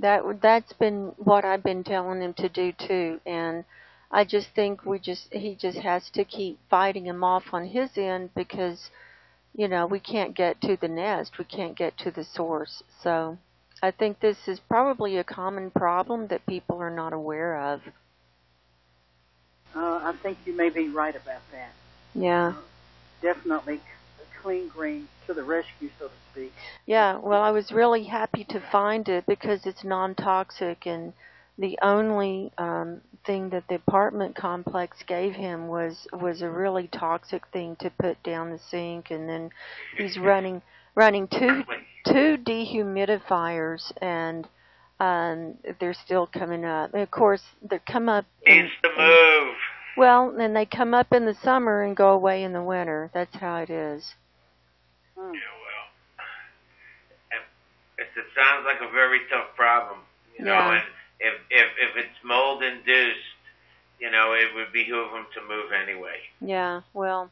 Speaker 1: that that's been what I've been telling him to do too, and I just think we just he just has to keep fighting him off on his end because you know we can't get to the nest, we can't get to the source. So I think this is probably a common problem that people are not aware of.
Speaker 4: Uh, I think you may be right about that.
Speaker 1: Yeah.
Speaker 4: Definitely, Kleen Green to the rescue, so to speak.
Speaker 1: Yeah, well, I was really happy to find it because it's non-toxic, and the only um, thing that the apartment complex gave him was was a really toxic thing to put down the sink, and then he's running running two two dehumidifiers, and um, they're still coming up. And of course, they come up. In,
Speaker 2: Needs to move.
Speaker 1: well, and they come up in the summer and go away in the winter. That's how it is.
Speaker 2: Yeah, well, it, it sounds like a very tough problem, you know.
Speaker 1: Yeah.
Speaker 2: And if if if it's mold induced, you know, it would behoove them to move anyway.
Speaker 1: Yeah, well,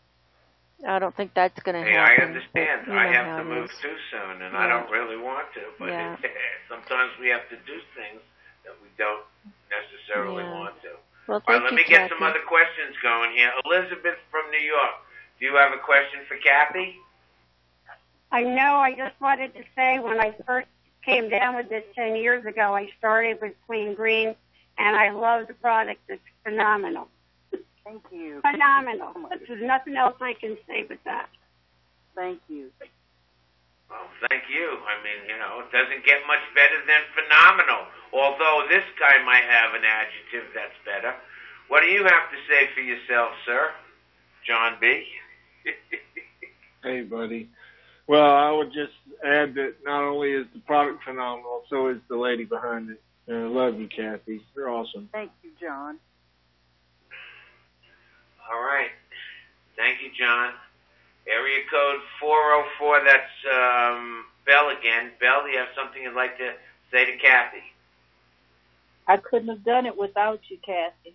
Speaker 1: I don't think that's going to
Speaker 2: Hey, I understand.
Speaker 1: but you
Speaker 2: I have to move
Speaker 1: is.
Speaker 2: too soon, and I don't really want to. But
Speaker 1: Yeah.
Speaker 2: Eh, sometimes we have to do things that we don't necessarily
Speaker 1: Yeah.
Speaker 2: want to.
Speaker 1: Well,
Speaker 2: All
Speaker 1: thank
Speaker 2: right, let
Speaker 1: you,
Speaker 2: me get some other questions going here. Elizabeth from New York, do you have a question for Cathee?
Speaker 10: I know. I just wanted to say when I first came down with this 10 years ago, I started with Kleen Green, and I love the product. It's phenomenal.
Speaker 4: Thank you.
Speaker 10: Phenomenal. There's nothing else I can say but that.
Speaker 4: Thank you.
Speaker 2: Well, thank you. I mean, you know, it doesn't get much better than phenomenal. Although this guy might have an adjective that's better. What do you have to say for yourself, sir? John B.
Speaker 6: Hey, buddy. Well, I would just add that not only is the product phenomenal, so is the lady behind it. And I love you, Cathee. You're awesome.
Speaker 4: Thank you, John.
Speaker 2: All right. Thank you, John. Area code 404, that's um, Bell again. Bell, do you have something you'd like to say to Cathee?
Speaker 7: I couldn't have done it without you, Cathee.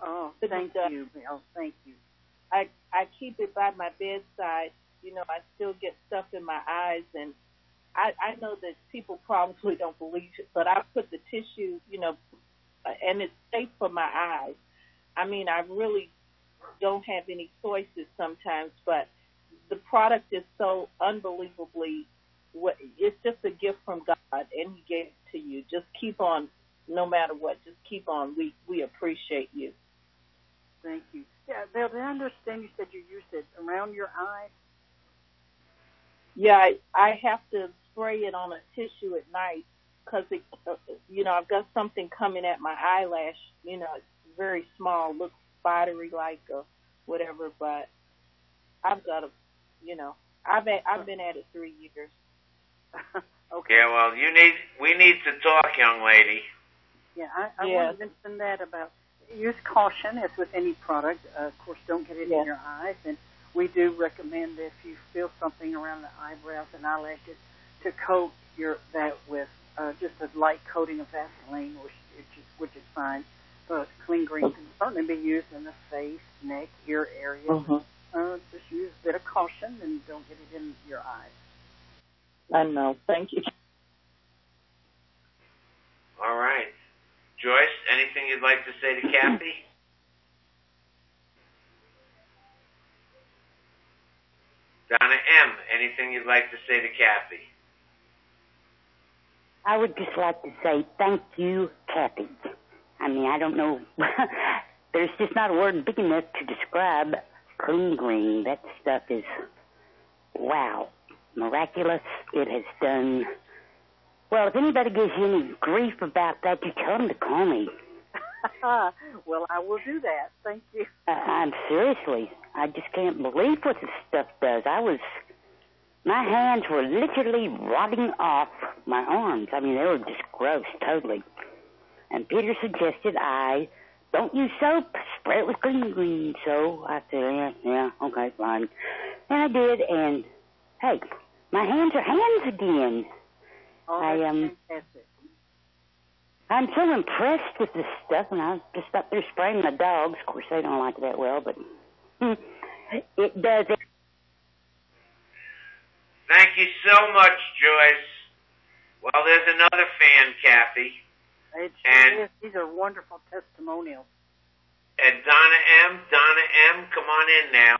Speaker 4: Oh, thank
Speaker 7: have
Speaker 4: you, Bill. Thank you.
Speaker 7: I I keep it by my bedside. You know, I still get stuff in my eyes, and I I know that people probably don't believe it, but I put the tissue, you know, uh, and it's safe for my eyes. I mean, I really don't have any choices sometimes, but the product is so unbelievably. What it's just a gift from God, and He gave it to you. Just keep on, no matter what. Just keep on. We we appreciate you.
Speaker 4: Thank you. Yeah, Bill, did I understand you said you used it around your eye?
Speaker 7: Yeah, I, I have to spray it on a tissue at night because it, uh, you know, I've got something coming at my eyelash. You know, it's very small, looks spidery like or whatever. But I've got to, you know, I've at, I've been at it three years.
Speaker 4: okay.
Speaker 2: Yeah, well, you need we need to talk, young lady.
Speaker 4: Yeah, I, I
Speaker 7: Yes.
Speaker 4: want to mention that about use caution as with any product. Uh, of course, don't get it
Speaker 7: Yes.
Speaker 4: in your eyes. And we do recommend if you feel something around the eyebrows and eyelashes to coat your that with uh, just a light coating of Vaseline, which, which is which is fine. But Kleen Green can certainly be used in the face, neck, ear areas.
Speaker 7: Mhm.
Speaker 4: Uh, just use a bit of caution and don't get it in your eyes.
Speaker 7: I know. Thank you.
Speaker 2: All right. Joyce, anything you'd like to say to Cathee? Donna M, anything you'd like to say to Cathee?
Speaker 9: I would just like to say thank you, Cathee. I mean, I don't know. There's just not a word big enough to describe Kleen Green. That stuff is wow, miraculous. It has done. Well, if anybody gives you any grief about that, you tell them to call me.
Speaker 4: well, I will do that. Thank you.
Speaker 9: Uh, I'm seriously. I just can't believe what this stuff does. I was. My hands were literally rotting off my arms. I mean, they were just gross, totally. And Peter suggested I don't use soap, spray it with Kleen Green. So I said, yeah, yeah, okay, fine. And I did, and hey, my hands are hands again.
Speaker 4: Oh,
Speaker 9: I,
Speaker 4: that's
Speaker 9: um. I'm so impressed with this stuff, and I was just up there spraying my dogs. Of course, they don't like it that well, but hmm, it does it.
Speaker 2: Thank you so much, Joyce. Well, there's another fan, Cathee.
Speaker 4: It
Speaker 2: And-
Speaker 4: is. These are wonderful testimonials.
Speaker 2: And Donna M, Donna M, come on in now.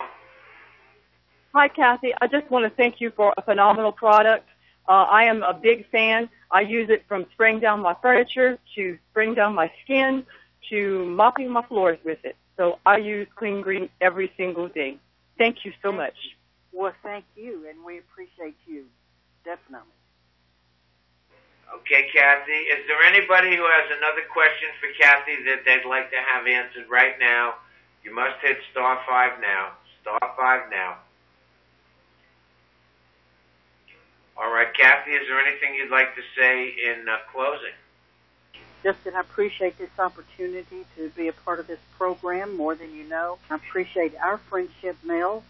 Speaker 5: Hi, Cathee. I just want to thank you for a phenomenal product. Uh, I am a big fan. I use it from spraying down my furniture to spraying down my skin to mopping my floors with it. So I use Kleen Green every single day. Thank you so much.
Speaker 4: Well, thank you, and we appreciate you definitely.
Speaker 2: Okay, Cathee. Is there anybody who has another question for Cathee that they'd like to have answered right now? You must hit star five now. Star five now. All right, Cathee, is there anything you'd like to say in uh, closing?
Speaker 4: Just that I appreciate this opportunity to be a part of this program more than you know. I appreciate our friendship, Mel,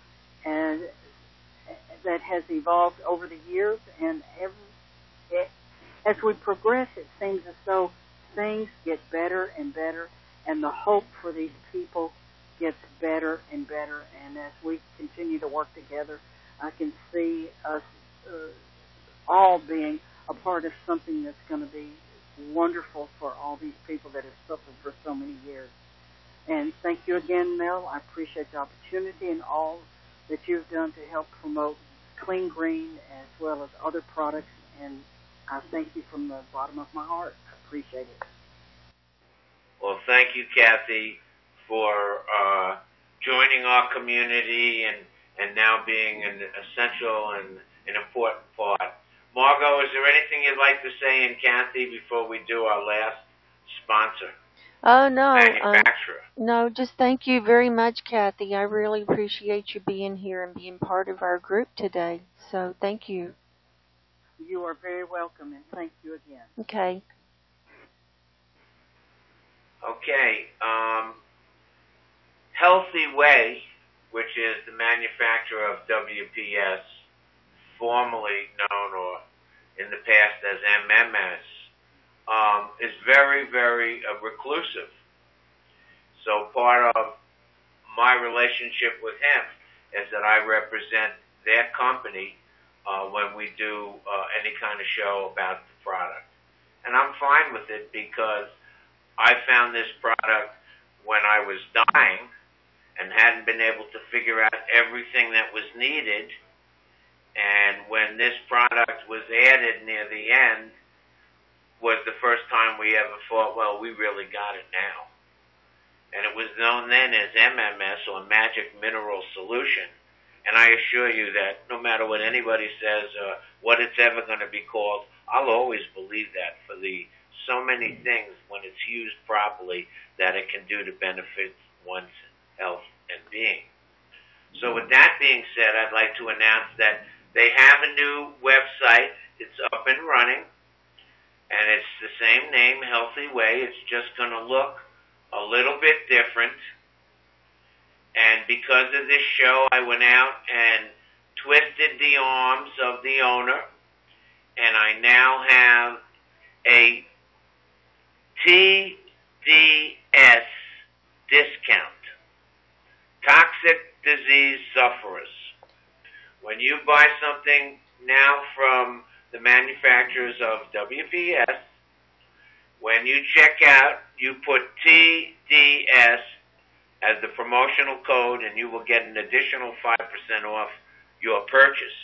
Speaker 4: and that has evolved over the years. And every, as we progress, it seems as though things get better and better, and the hope for these people gets better and better. And as we continue to work together, I can see us uh, all being a part of something that's going to be wonderful for all these people that have suffered for so many years. And thank you again, Mel. I appreciate the opportunity and all that you've done to help promote Kleen Green as well as other products. And I thank you from the bottom of my heart. I appreciate it.
Speaker 2: Well, thank you, Cathee, for uh, joining our community and, and now being an essential and an important part. Margo, is there anything you'd like to say in Cathee before we do our last sponsor?
Speaker 1: Oh no, um, no, just thank you very much, Cathee. I really appreciate you being here and being part of our group today. So thank you.
Speaker 4: You are very welcome, and thank you again.
Speaker 1: Okay.
Speaker 2: Okay. Um, Healthy Way, which is the manufacturer of WPS, formerly known or in the past as MMS, um, is very, very uh, reclusive. So part of my relationship with him is that I represent their company uh, when we do uh, any kind of show about the product. And I'm fine with it because I found this product when I was dying and hadn't been able to figure out everything that was needed. And when this product was added near the end, was the first time we ever thought, well, we really got it now. And it was known then as MMS or Magic Mineral Solution. And I assure you that no matter what anybody says or what it's ever going to be called, I'll always believe that for the so many things when it's used properly that it can do to benefit one's health and being. So with that being said, I'd like to announce that they have a new website. It's up and running and it's the same name, Healthy Way. It's just going to look a little bit different. And because of this show, I went out and twisted the arms of the owner, and I now have a TDS discount. Toxic disease sufferers. When you buy something now from the manufacturers of WPS. When you check out, you put TDS as the promotional code and you will get an additional 5% off your purchase.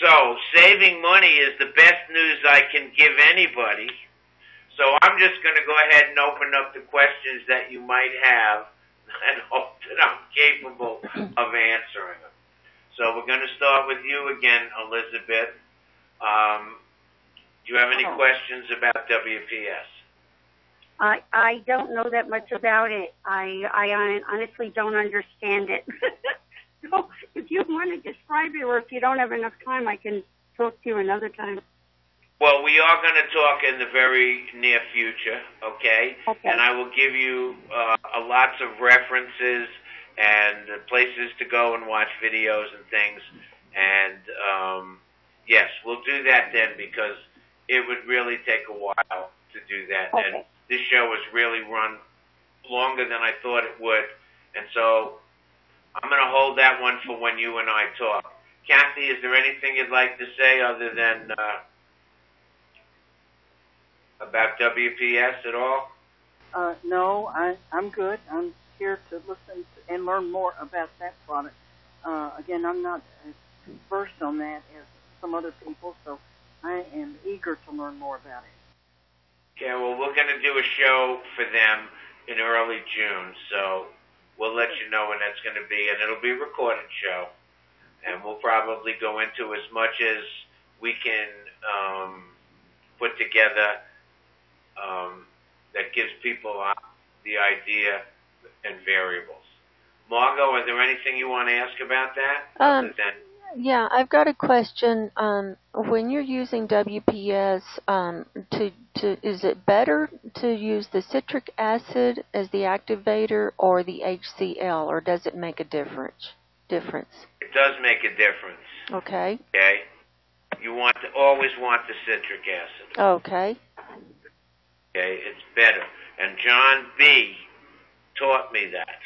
Speaker 2: So, saving money is the best news I can give anybody. So I'm just going to go ahead and open up the questions that you might have and hope that I'm capable of answering them. So we're going to start with you again, Elizabeth. Um, do you have any
Speaker 10: Oh.
Speaker 2: questions about WPS?
Speaker 10: I I don't know that much about it. I I honestly don't understand it. so if you want to describe it, or if you don't have enough time, I can talk to you another time.
Speaker 2: Well, we are going to talk in the very near future, okay?
Speaker 10: Okay.
Speaker 2: And I will give you uh, lots of references and places to go and watch videos and things. And um, yes, we'll do that then because it would really take a while to do that. And this show was really run longer than I thought it would. And so I'm going to hold that one for when you and I talk. Cathee, is there anything you'd like to say other than uh, about WPS at all?
Speaker 4: Uh, no, I, I'm good. I'm here to listen to, and learn more about that product. Uh, again, I'm not as versed on that as some other people, so I am eager to learn more about it.
Speaker 2: Okay, well, we're going to do a show for them in early June, so we'll let you know when that's going to be, and it'll be a recorded show. and we'll probably go into as much as we can um, put together um, that gives people the idea and variables. Margo, are there anything you want to ask about that?
Speaker 1: Um, Yeah, I've got a question. Um, when you're using WPS, um, to to is it better to use the citric acid as the activator or the HCl, or does it make a difference? Difference.
Speaker 2: it does make a difference.
Speaker 1: Okay.
Speaker 2: Okay, you want to always want the citric acid.
Speaker 1: Okay.
Speaker 2: Okay, it's better. And John B. taught me that.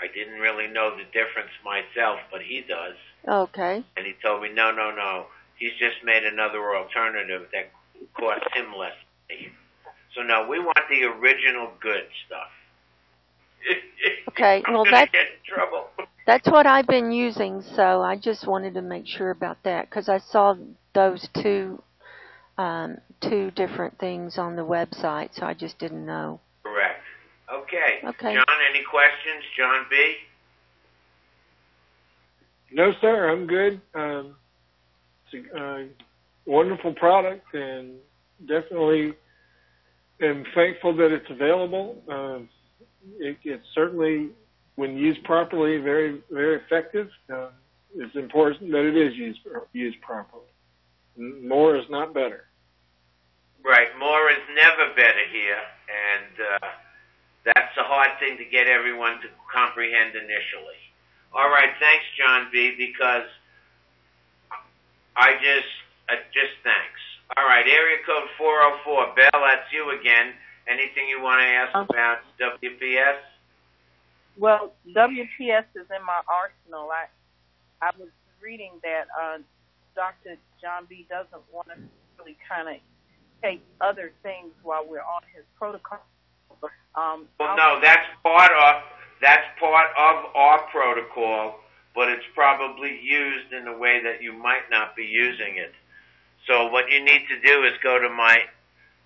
Speaker 2: I didn't really know the difference myself, but he does.
Speaker 1: Okay.
Speaker 2: And he told me, no, no, no. He's just made another alternative that costs him less. money. So no, we want the original good stuff.
Speaker 1: Okay. Well, that's
Speaker 2: get in trouble.
Speaker 1: that's what I've been using, so I just wanted to make sure about that because I saw those two um, two different things on the website, so I just didn't know.
Speaker 2: Correct. Okay.
Speaker 1: Okay.
Speaker 2: John, any questions? John B.
Speaker 6: No, sir, I'm good. Um, it's a uh, wonderful product, and definitely am thankful that it's available. Um, it, it's certainly, when used properly, very very effective. Uh, it's important that it is used used properly. More is not better.
Speaker 2: Right. More is never better here, and uh, that's a hard thing to get everyone to comprehend initially. All right. Thanks, John B. Because I just uh, just thanks. All right. Area code four zero four. Bell, that's you again. Anything you want to ask about WPS?
Speaker 7: Well, WPS is in my arsenal. I I was reading that uh, Dr. John B. doesn't want to really kind of take other things while we're on his protocol. Um,
Speaker 2: Well, no, that's part of that's part of our protocol, but it's probably used in a way that you might not be using it. So what you need to do is go to my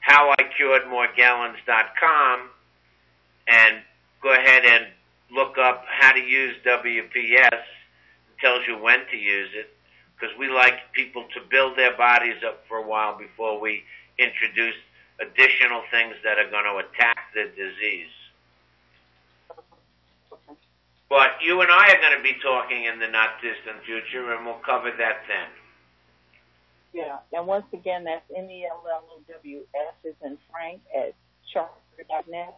Speaker 2: howicuredmorgellons.com and go ahead and look up how to use WPS. It tells you when to use it because we like people to build their bodies up for a while before we introduce additional things that are going to attack the disease. But you and I are going to be talking in the not distant future, and we'll cover that then.
Speaker 7: Yeah, and once again, that's M E L L O W S is in Frank at charter.net.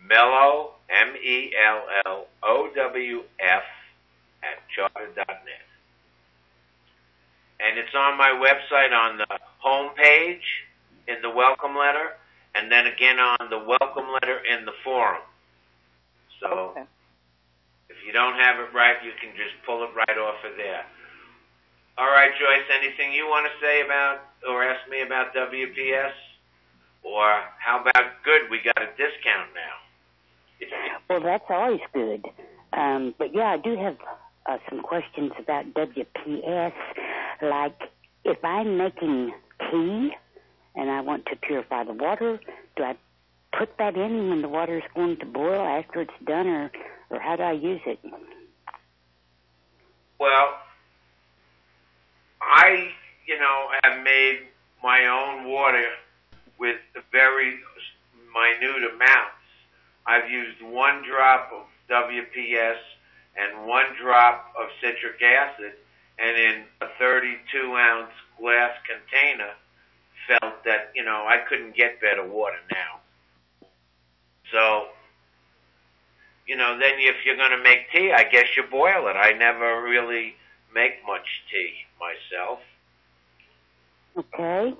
Speaker 2: Mellow, M E L L O W F, at charter.net. And it's on my website on the home page in the welcome letter, and then again on the welcome letter in the forum. So if you don't have it right, you can just pull it right off of there. All right, Joyce, anything you want to say about or ask me about WPS? Or how about good? We got a discount now.
Speaker 9: Well, that's always good. Um, but yeah, I do have uh, some questions about WPS. Like, if I'm making tea and I want to purify the water, do I put that in when the water is going to boil after it's done, or or how do I use it?
Speaker 2: Well, I, you know, have made my own water with very minute amounts. I've used one drop of WPS and one drop of citric acid, and in a 32 ounce glass container, felt that, you know, I couldn't get better water now. So, you know, then if you're going to make tea, I guess you boil it. I never really make much tea myself,
Speaker 9: Okay.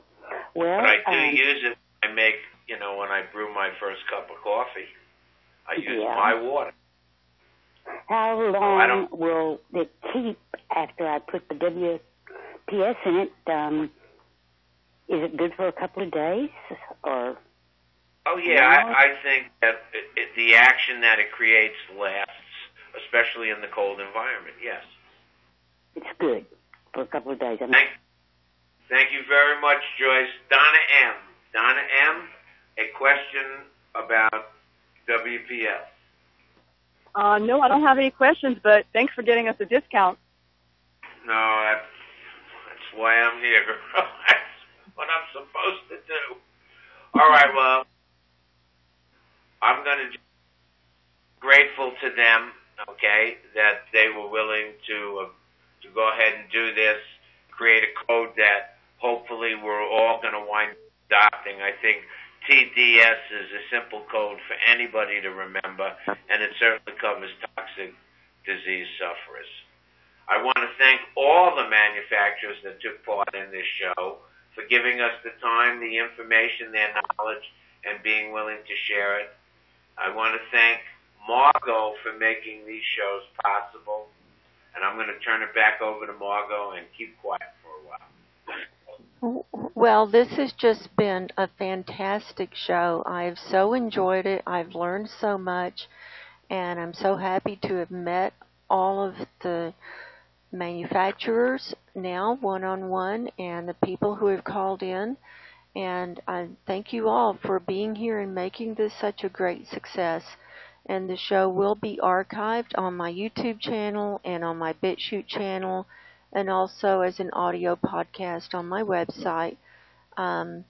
Speaker 9: Well,
Speaker 2: but I do
Speaker 9: um,
Speaker 2: use it. I make, you know, when I brew my first cup of coffee, I use
Speaker 9: Yeah.
Speaker 2: my water.
Speaker 9: how
Speaker 2: I
Speaker 9: long
Speaker 2: don't-
Speaker 9: will it keep after I put the WPS in it? Um, is it good for a couple of days, or
Speaker 2: Oh yeah, I, I think that it, it, the action that it creates lasts, especially in the cold environment. Yes.
Speaker 9: it's good for a couple of days? I mean,
Speaker 2: Thank, thank you very much, Joyce. Donna M. Donna M. A question about WPS.
Speaker 5: Uh, no, I don't have any questions, but thanks for getting us a discount.
Speaker 2: No, that's, that's why I'm here. that's what I'm supposed to do. All right, well, I'm going to grateful to them, okay, that they were willing to uh, to go ahead and do this, create a code that hopefully we're all going to wind up adopting. I think TDS is a simple code for anybody to remember, and it certainly covers toxic disease sufferers. I want to thank all the manufacturers that took part in this show for giving us the time, the information, their knowledge, and being willing to share it. I want to thank Margo for making these shows possible. And I'm going to turn it back over to Margo and keep quiet for a while.
Speaker 1: Well, this has just been a fantastic show. I've so enjoyed it. I've learned so much, and I'm so happy to have met all of the manufacturers now one on one and the people who have called in. And I thank you all for being here and making this such a great success. And the show will be archived on my YouTube channel and on my BitChute channel, and also as an audio podcast on my website. Um,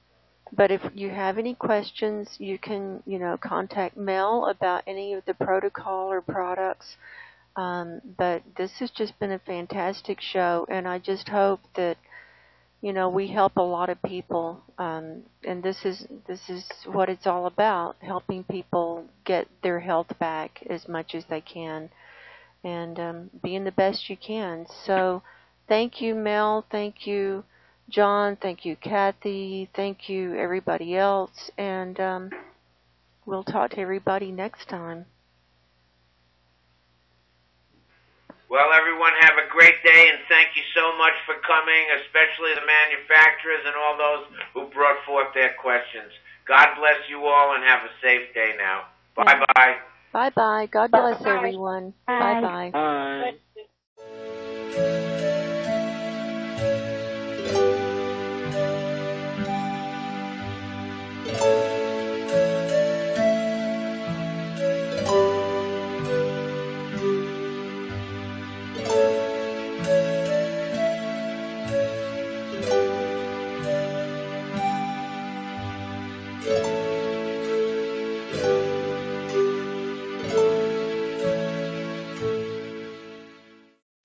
Speaker 1: but if you have any questions, you can, you know, contact Mel about any of the protocol or products. Um, but this has just been a fantastic show, and I just hope that you know we help a lot of people, um, and this is this is what it's all about: helping people get their health back as much as they can, and um, being the best you can. So, thank you, Mel. Thank you, John. Thank you, Cathee. Thank you, everybody else, and um, we'll talk to everybody next time.
Speaker 2: Well, everyone, have a great day, and thank you so much for coming, especially the manufacturers and all those who brought forth their questions. God bless you all, and have a safe day now. Bye bye.
Speaker 1: Bye bye. God bless everyone. Bye bye.